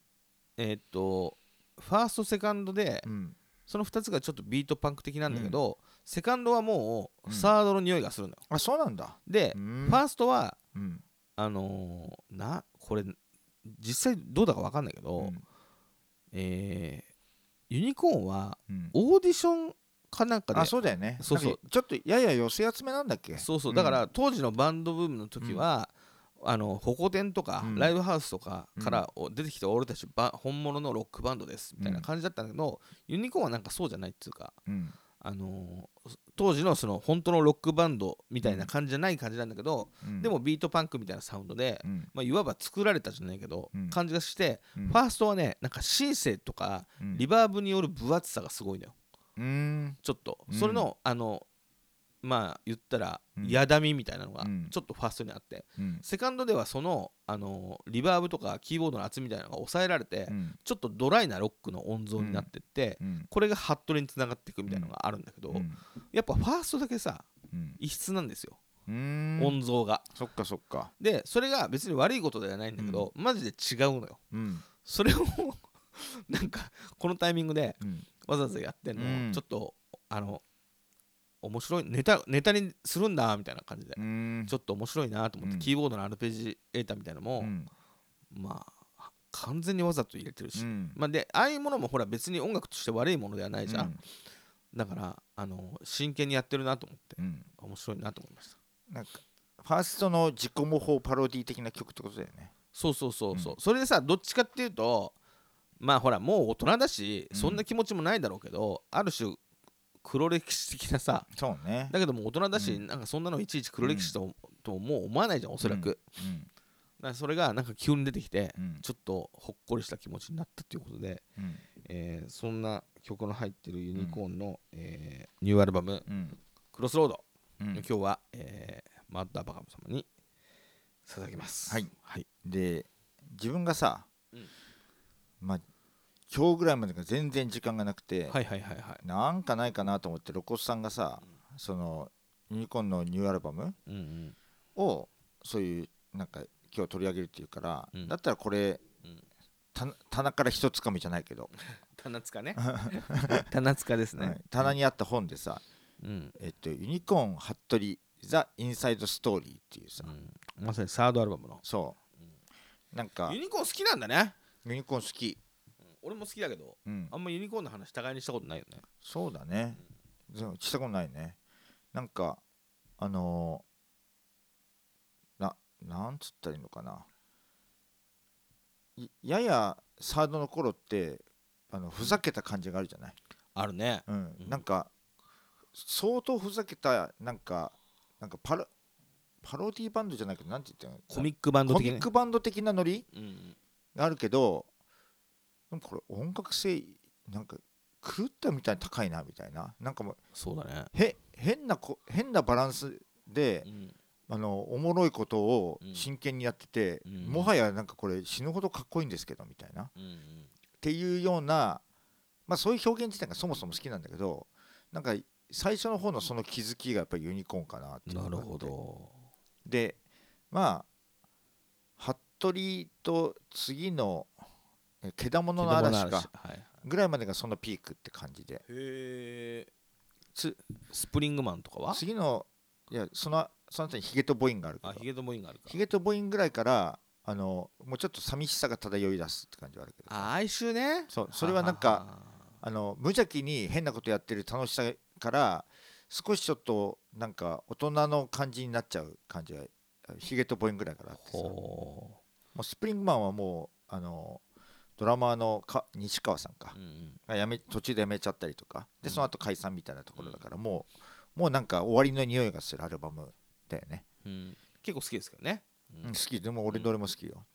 えーっとファーストセカンドでうん。その2つがちょっとビートパンク的なんだけど、セカンドはもううんサードの匂いがするのよ、あそうなんだ。で、うん。ファーストはうん。あのーなこれ実際どうだか分かんないけど、うん。えーユニコーンはうん。オーディションかなんかであそうだよね。そうそう。ちょっとやや寄せ集めなんだっけ？そうそう。だから当時のバンドブームの時は、あのホコ天とか、うん。ライブハウスとかからお出てきた俺たちは本物のロックバンドですみたいな感じだったんだけど、ユニコーンはなんかそうじゃないっていうか、うんあのー当時のその本当のロックバンドみたいな感じじゃない感じなんだけど、うん。でもビートパンクみたいなサウンドで、うん。まあ、いわば作られたじゃないけど、うん。感じがして、うん。ファーストはねなんかシンセとかうん。リバーブによる分厚さがすごいのよ。うん。ちょっと、うん。それのあのまあ言ったらうん。やだみみたいなのがうん。ちょっとファーストにあって、うん。セカンドではそのあのリバーブとかキーボードの厚みみたいなのが抑えられて、うん。ちょっとドライなロックの音像になってって、うん。これがハットリにつながっていくみたいなのがあるんだけど、うん。やっぱファーストだけさうん。異質なんですよ、うん。音像が。そっかそっか。でそれが別に悪いことではないんだけど、マジで違うのよ。うん。それを なんかこのタイミングでうん。わざわざやってんの、うん。ちょっとあの面白いネタネタにするんだみたいな感じで、うん。ちょっと面白いなと思って、うん。キーボードのアルペジエーターみたいなのも、うん。まあ完全にわざと入れてるし、うん。まあ、でああいうものもほら別に音楽として悪いものではないじゃん、うん。だからあの真剣にやってるなと思ってうん。面白いなと思いました。なんかファーストの自己模倣パロディ的な曲ってことだよね。そうそうそうそう、それでさどっちかっていうとまあほらもう大人だし、うん。そんな気持ちもないだろうけどある種黒歴史的なさ。そうね。だけども大人だし、うん。なんかそんなのいちいち黒歴史と,、ともう思わないじゃんおそらく、だかうん。らそれがなんか急に出てきて、うん。ちょっとほっこりした気持ちになったということで、うん。えーそんな曲の入ってるユニコーンの、えーニューアルバムうん「クロスロード」うん。今日は、えーマッドアバカム様に捧げます。はい。はい、で自分がさうん。まあ今日ぐらいまでが全然時間がなくてはいはいはいはい。なんかないかなと思って露骨さんがさそのユニコーンのニューアルバムうんうん。をそういうなんか今日取り上げるっていうから、うん。だったらこれ、うん。た棚から一つかみじゃないけど、棚塚ね。棚塚ですね、はい。棚にあった本でさ、うん。えっと、ユニコーン服部ザ・インサイド・ストーリーっていうさ、うん。まさにサードアルバムの。そう。なんかユニコーン好きなんだね。ユニコーン好き、俺も好きだけどうん。あ、んまユニコーンの話互いにしたことないよね。そうだね、そうしたことないね。なんかあのーななんつったらいいのかな。いややサードの頃ってあのふざけた感じがあるじゃない、あるね。うん。うん。なんか相当ふざけたなんかなんかパロパロディバンドじゃないけどなんて言ったの？コミックバンドコ的な。ミックバンド的なノリ？うん。があるけどでもこれ音楽性なんか狂ったみたいに高いなみたいな。なんかもうそうだね。へ変なこ変なバランスでうん。あのおもろいことをうん。真剣にやってて、うん。もはやなんかこれ死ぬほどかっこいいんですけどみたいな。っうんうん。ていうような、まあ、そういう表現自体がそもそも好きなんだけどなんか最初の方のその気づきがやっぱりユニコーンかなっていうのなるほど。でまあ服部と次のえ「けだものの嵐。か」ぐらいまでがそのピークって感じで。へえつスプリングマンとかは？次のいやそのその後にヒゲとボインがあるヒゲとボインがあるか。ヒゲとボインぐらいからあのもうちょっと寂しさが漂い出すって感じはあるけどあ哀愁ね。そうそれはなんかあの無邪気に変なことやってる楽しさから少しちょっとなんか大人の感じになっちゃう感じがヒゲとボインぐらいからあってさ。もほうスプリングマンはもうあのドラマーのか西川さんか。がやめ途中でやめちゃったりとか。でうん。その後解散みたいなところだからもうもうなんか終わりの匂いがするアルバムだよね。うん。結構好きですけどね。うん。好き。でも俺どれも好きよ、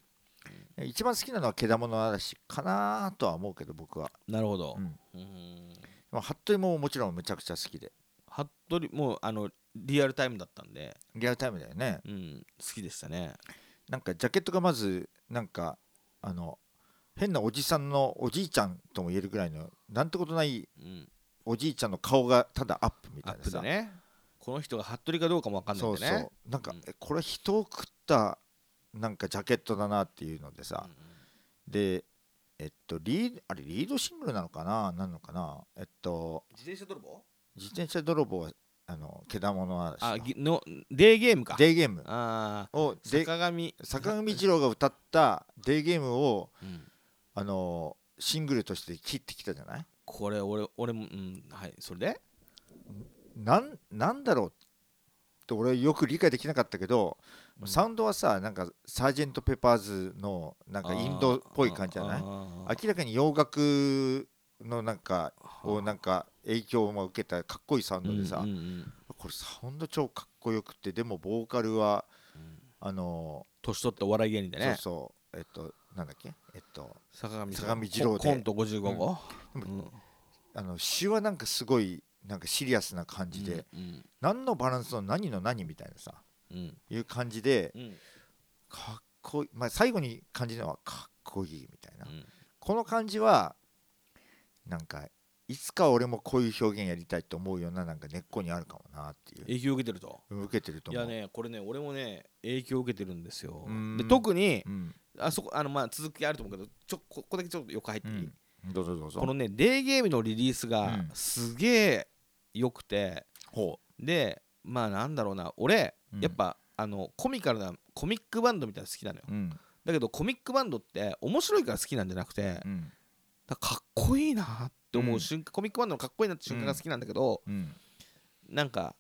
一番好きなのはけだもの嵐かなとは思うけど僕は、なるほど。うん、服部ももちろんむちゃくちゃ好きで。服部もうあのリアルタイムだったんで、リアルタイムだよね。うん、好きでしたね。なんかジャケットがまずなんかあの変なおじさんのおじいちゃんとも言えるぐらいのなんてことないうん。おじいちゃんの顔がただアップみたいなさ。ね。この人が服部かどうかも分かんないんでね。そうそう。なんか、うん。えこれ人を食ったなんかジャケットだなっていうのでさ、でえっとリーあれリードシングルなのかな？なのかな？えっと自転車泥棒？自転車泥棒はあのけだもの嵐あのぎのデーゲームか。デーゲーム。ああをで坂上。坂上二郎が歌ったデーゲームをうんあのシングルとして切ってきたじゃない？これ俺俺もうんはいそれで？なんなんだろうって俺よく理解できなかったけど、うん。サウンドはさなんかサージェント・ペパーズのなんかインドっぽい感じじゃない？明らかに洋楽のなんかをなんか影響も受けたかっこいいサウンドでさ、うんうんうん。これサウンド超かっこよくてでもボーカルはうん。あの年取ったお笑い芸人でね。そうそう。えっとなんだっけ？えっと坂上坂上二郎で。コント55号。うん。うん。あの詩はなんかすごいなんかシリアスな感じで、うん何のバランスの何の何みたいなさうん。いう感じでうん。かっこいい、まあ、最後に感じるのはかっこいいみたいな、うん。この感じはなんかいつか俺もこういう表現やりたいと思うようななんか根っこにあるかもなっていう。影響を受けてると。受けてるといやねこれね俺もね影響を受けてるんですよ。うん。で特にうん、あそこあのまあ続きあると思うけどちょここだけちょっと横入って。いい、うん、どうぞどうぞ。このねデーゲームのリリースがうん。すげえ良くて、ほでまあなんだろうな。俺、うん。やっぱあのコミカルなコミックバンドみたいなの好きなのよ。ううん。だけどコミックバンドって面白いから好きなんじゃなくてからかっこいいなって思ううん。瞬間、コミックバンドのかっこいいなって瞬間が好きなんだけど、うん。なんか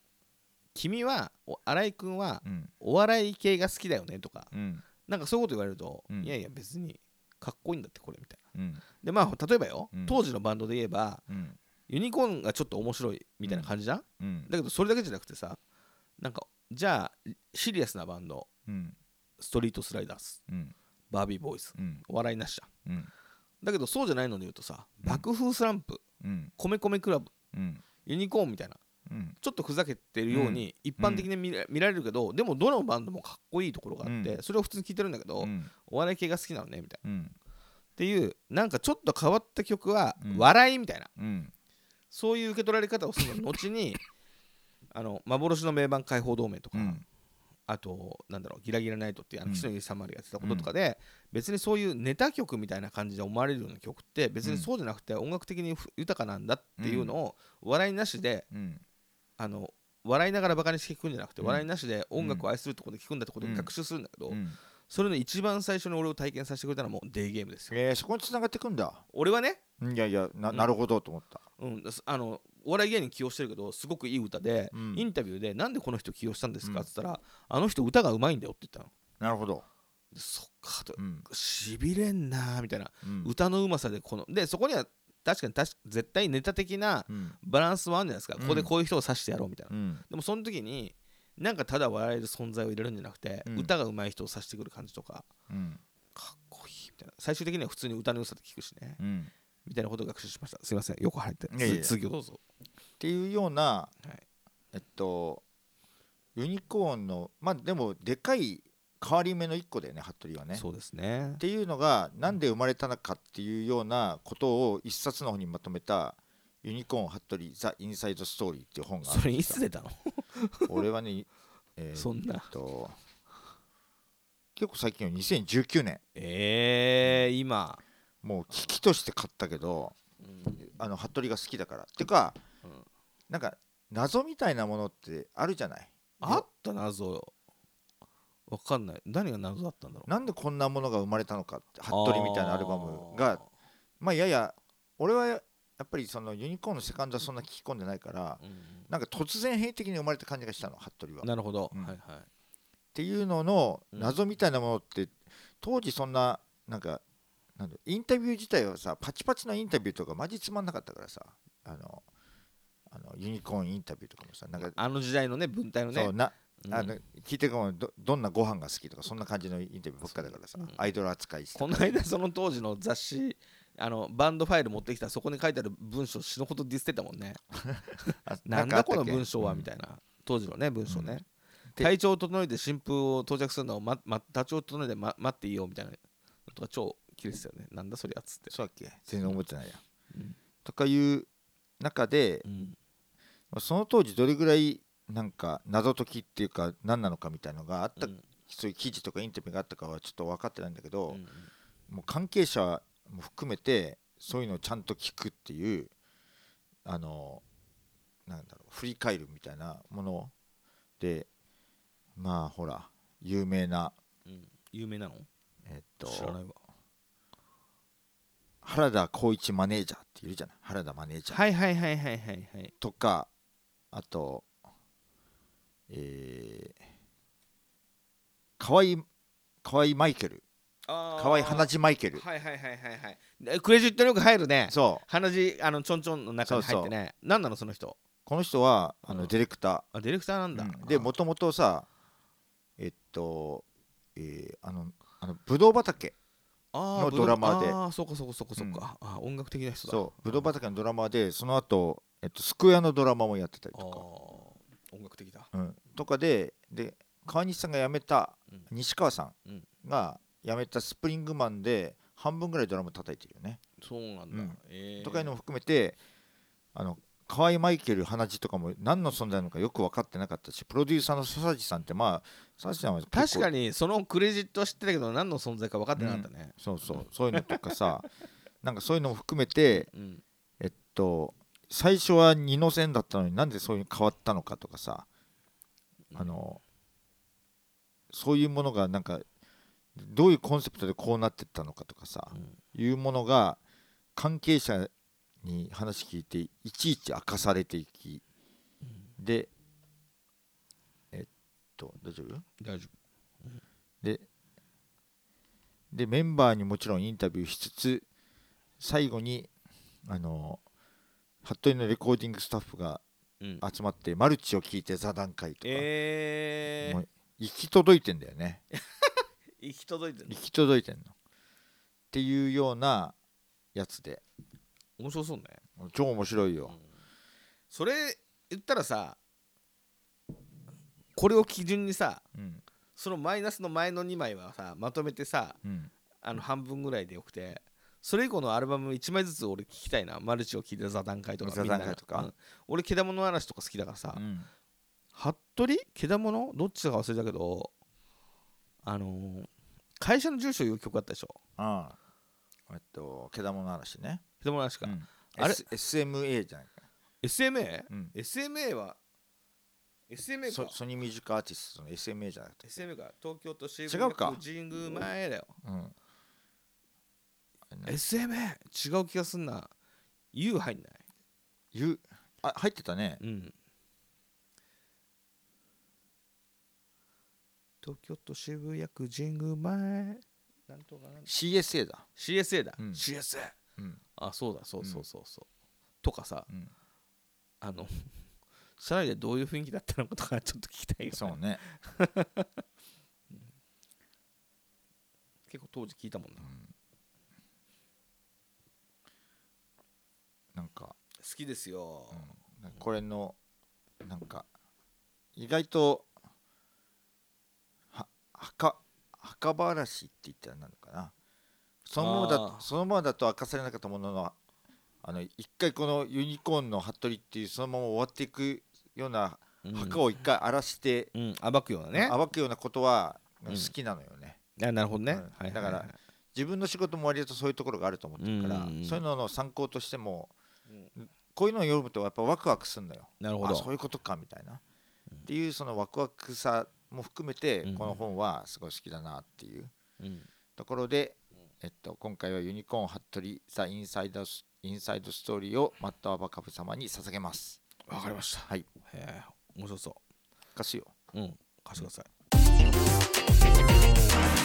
君はお新井君はうん。お笑い系が好きだよねとかうんなんかそういうこと言われると、うん。いやいや別にかっこいいんだってこれみたいな。うん。でまあ例えばよ、うん。当時のバンドで言えばうん。ユニコーンがちょっと面白いみたいな感じじゃん、うん。だけどそれだけじゃなくてさなんかじゃあシリアスなバンドうん。ストリートスライダースうん。バービーボーイズうん。お笑いなしじゃん。うん。だけどそうじゃないので言うとさうん。爆風スランプうん。米米クラブうん。ユニコーンみたいなうん。ちょっとふざけてるように一般的に見られるけど、でもどのバンドもかっこいいところがあって、うん。それを普通に聴いてるんだけど、うん。お笑い系が好きなのねみたいな。うん。っていうなんかちょっと変わった曲はうん。笑いみたいな、うん。そういう受け取られ方をするの後に あの幻の名盤解放同盟とか、うん。あとなんだろうギラギラナイトっていう岸野ゆさんまでやってたこととかで、別にそういうネタ曲みたいな感じで思われるような曲って別にそうじゃなくて音楽的にふ豊かなんだっていうのを笑いなしでうんあの笑いながらバカにして聞くんじゃなくて、うん。笑いなしで音楽を愛するってことで聞くんだってことうん。を学習するんだけど、うん。それの一番最初に俺を体験させてくれたのはもうデイゲームですよ。えーそこに繋がってくんだ。俺はね、いやいやなうん。なるほどと思った。うん、すあのお笑い芸人起用してるけどすごくいい歌で、うん。インタビューでなんでこの人起用したんですか？うん。って言ったら、あの人歌がうまいんだよって言ったの。なるほど。でそっかとうん。しびれんなーみたいな、うん。歌のうまさでこのでそこには確かに確か絶対ネタ的なうん。バランスもあるんじゃないですか、うん。ここでこういう人を指してやろうみたいな、うん。でもその時になんかただ笑える存在を入れるんじゃなくて、うん。歌がうまい人を指してくる感じとかうん。かっこいいみたいな。最終的には普通に歌の良さで聞くしね。うん。みたいなことを学習しました。すいません。横入って。いやいや。つ次をどうぞ。っていうような、はい。えっとユニコーンのまあでもでかい変わり目の一個だよね服部はね。そうですね。っていうのがなんで生まれたのかっていうようなことを一冊の方にまとめた「ユニコーン服部ザ・インサイド・ストーリー」っていう本があるんそれいつ出たの？俺はね、えーそんな。えっと結構最近は2019年えー、今、もう危機として買ったけどうん。あの服部が好きだから。ってか、うん。なんか謎みたいなものってあるじゃない？あった謎よわかんない。何が謎だったんだろう？なんでこんなものが生まれたのかって服部みたいなアルバムが。まあやや俺はやっぱりそのユニコーンのセカンドはそんな聞き込んでないからうんなんか突然変異的に生まれた感じがしたの服部は。っなるほど、うん。はいはい。ていうののうん。謎みたいなものって当時そんななんかなんだインタビュー自体はさパチパチのインタビューとかマジつまんなかったからさあのあのユニコーンインタビューとかもさなんかあの時代のね文体のねあの聞いてるかもどどんなご飯が好きとかそんな感じのインタビューばっかだからさ、うん。アイドル扱いして。この間その当時の雑誌あのバンドファイル持ってきたらそこに書いてある文章死ぬほどディスってたもんね。あ なんだこの文章はうんみたいな当時のね文章ね、で体調を整えて新風を到着するのを、まま、体調を整えて、ま、待っていいよみたいなのとか超キレてたよね。なんだそりゃっつって、そうだっけ？全然覚えてないや、うん。とかいう中でうん。その当時どれぐらいなんか謎解きっていうか何なのかみたいのがあった、うん。そういう記事とかインタビューがあったかはちょっと分かってないんだけど、うん。もう関係者も含めてそういうのをちゃんと聞くっていうあのなんだろう振り返るみたいなものでまあほら有名なうん。有名なの？えっと知らないわ。原田光一マネージャーっているじゃない？原田マネージャー。はいはいはいはいはいはい。とかあとえー、河合河合マイケル。河合花地マイケル。はいはいはいはいはい。でクレジットによく入るね。そう。鼻血あのちょんちょんの中に入ってね。何なのその人？この人はあうん。のディレクタあディレクターなんー、だ、うん。でもともとさえっと、えーあのあのブドウ畑あのドラマで。ああそうかそうかそうかそうか、あ音楽的な人だ。そう。ブドウ畑のドラマでその後、えっとスクエアのドラマもやってたりと音楽的だ。か、うん、とかでで川西さんが辞めたうん。西川さうん。んが辞めたスプリングマンで半分ぐらいドラム叩いてるよね、そうなんだ、うん。えー。とかいうのも含めてあの河合マイケル花地とかも何の存在なのかよく分かってなかったしプロデューサーの笹地さんってまあ笹地さんは確かにそのクレジットは知ってたけど何の存在か分かってなかったね。そうそう。そういうのとかさ なんかそういうのも含めてうん。えっと最初は二の線だったのになんでそういう変わったのかとかさあのそういうものがなんかどういうコンセプトでこうなってったのかとかさうん。いうものが関係者に話聞いていちいち明かされていきでえっと大丈夫？大丈ででメンバーにもちろんインタビューしつつ最後にあの服部のレコーディングスタッフが集まってマルチを聞いて座談会とか、行き届いてんだよね。行き届いてる行き届いてんの。っていうようなやつで。面白そうね。超面白いよ、それ言ったらさこれを基準にさうん。そのマイナスの前の2枚はさまとめてさうん、あの半分ぐらいでよくてそれ以降のアルバム1枚ずつ俺聞きたいな。マルチを聞いた座談会とか座談会とか。うん。俺けだもの嵐とか好きだからさ、うん。服部？けだもの？どっちだか忘れたけどあのー会社の住所いう曲あったでしょ？ああ。えっとけだもの嵐ね、けだもの嵐か、うん、あれ？S SMA じゃないか。SMA?、うん。SMA は SMA か。ソソニーミュージックアーティストの SMA じゃなくて。SMA か。東京都渋谷区神宮前だよ、うん SMA 違う気がすんな。U 入んない？ゆあ入ってたね。うん。東京都渋谷区神宮前。なんとかなん CSA だ。CSA だ、うん。CSA うん。あそうだそうそうそうそう、とかさうん。あの 社内でどういう雰囲気だったのかとかちょっと聞きたいよね。そうね。結構当時聞いたもんな、なんか好きですよ、うんこれのなんか意外とは墓墓場嵐って言ったらなのかな。そのままだそのままだと明かされなかったもののあの一回このユニコーンの服部っていうそのまま終わっていくようなうん。墓を一回荒らして、うん、暴くようなね。暴くようなことはうん。好きなのよね、あなるほどね、だから自分の仕事も割とそういうところがあると思ってるから、うんそういうのの参考としても、うんこういうのを読むとやっぱワクワクするんだよ。なるほど。あそういうことかみたいな、っていうそのワクワクさも含めて、うんこの本はすごい好きだなっていう。うん。ところで、えっと、今回はユニコーン服部ザ・インサイドスインサイドストーリーをマットアバカブ様に捧げます。わかりました。はい。へえ面白そ貸すよ。ううん貸してください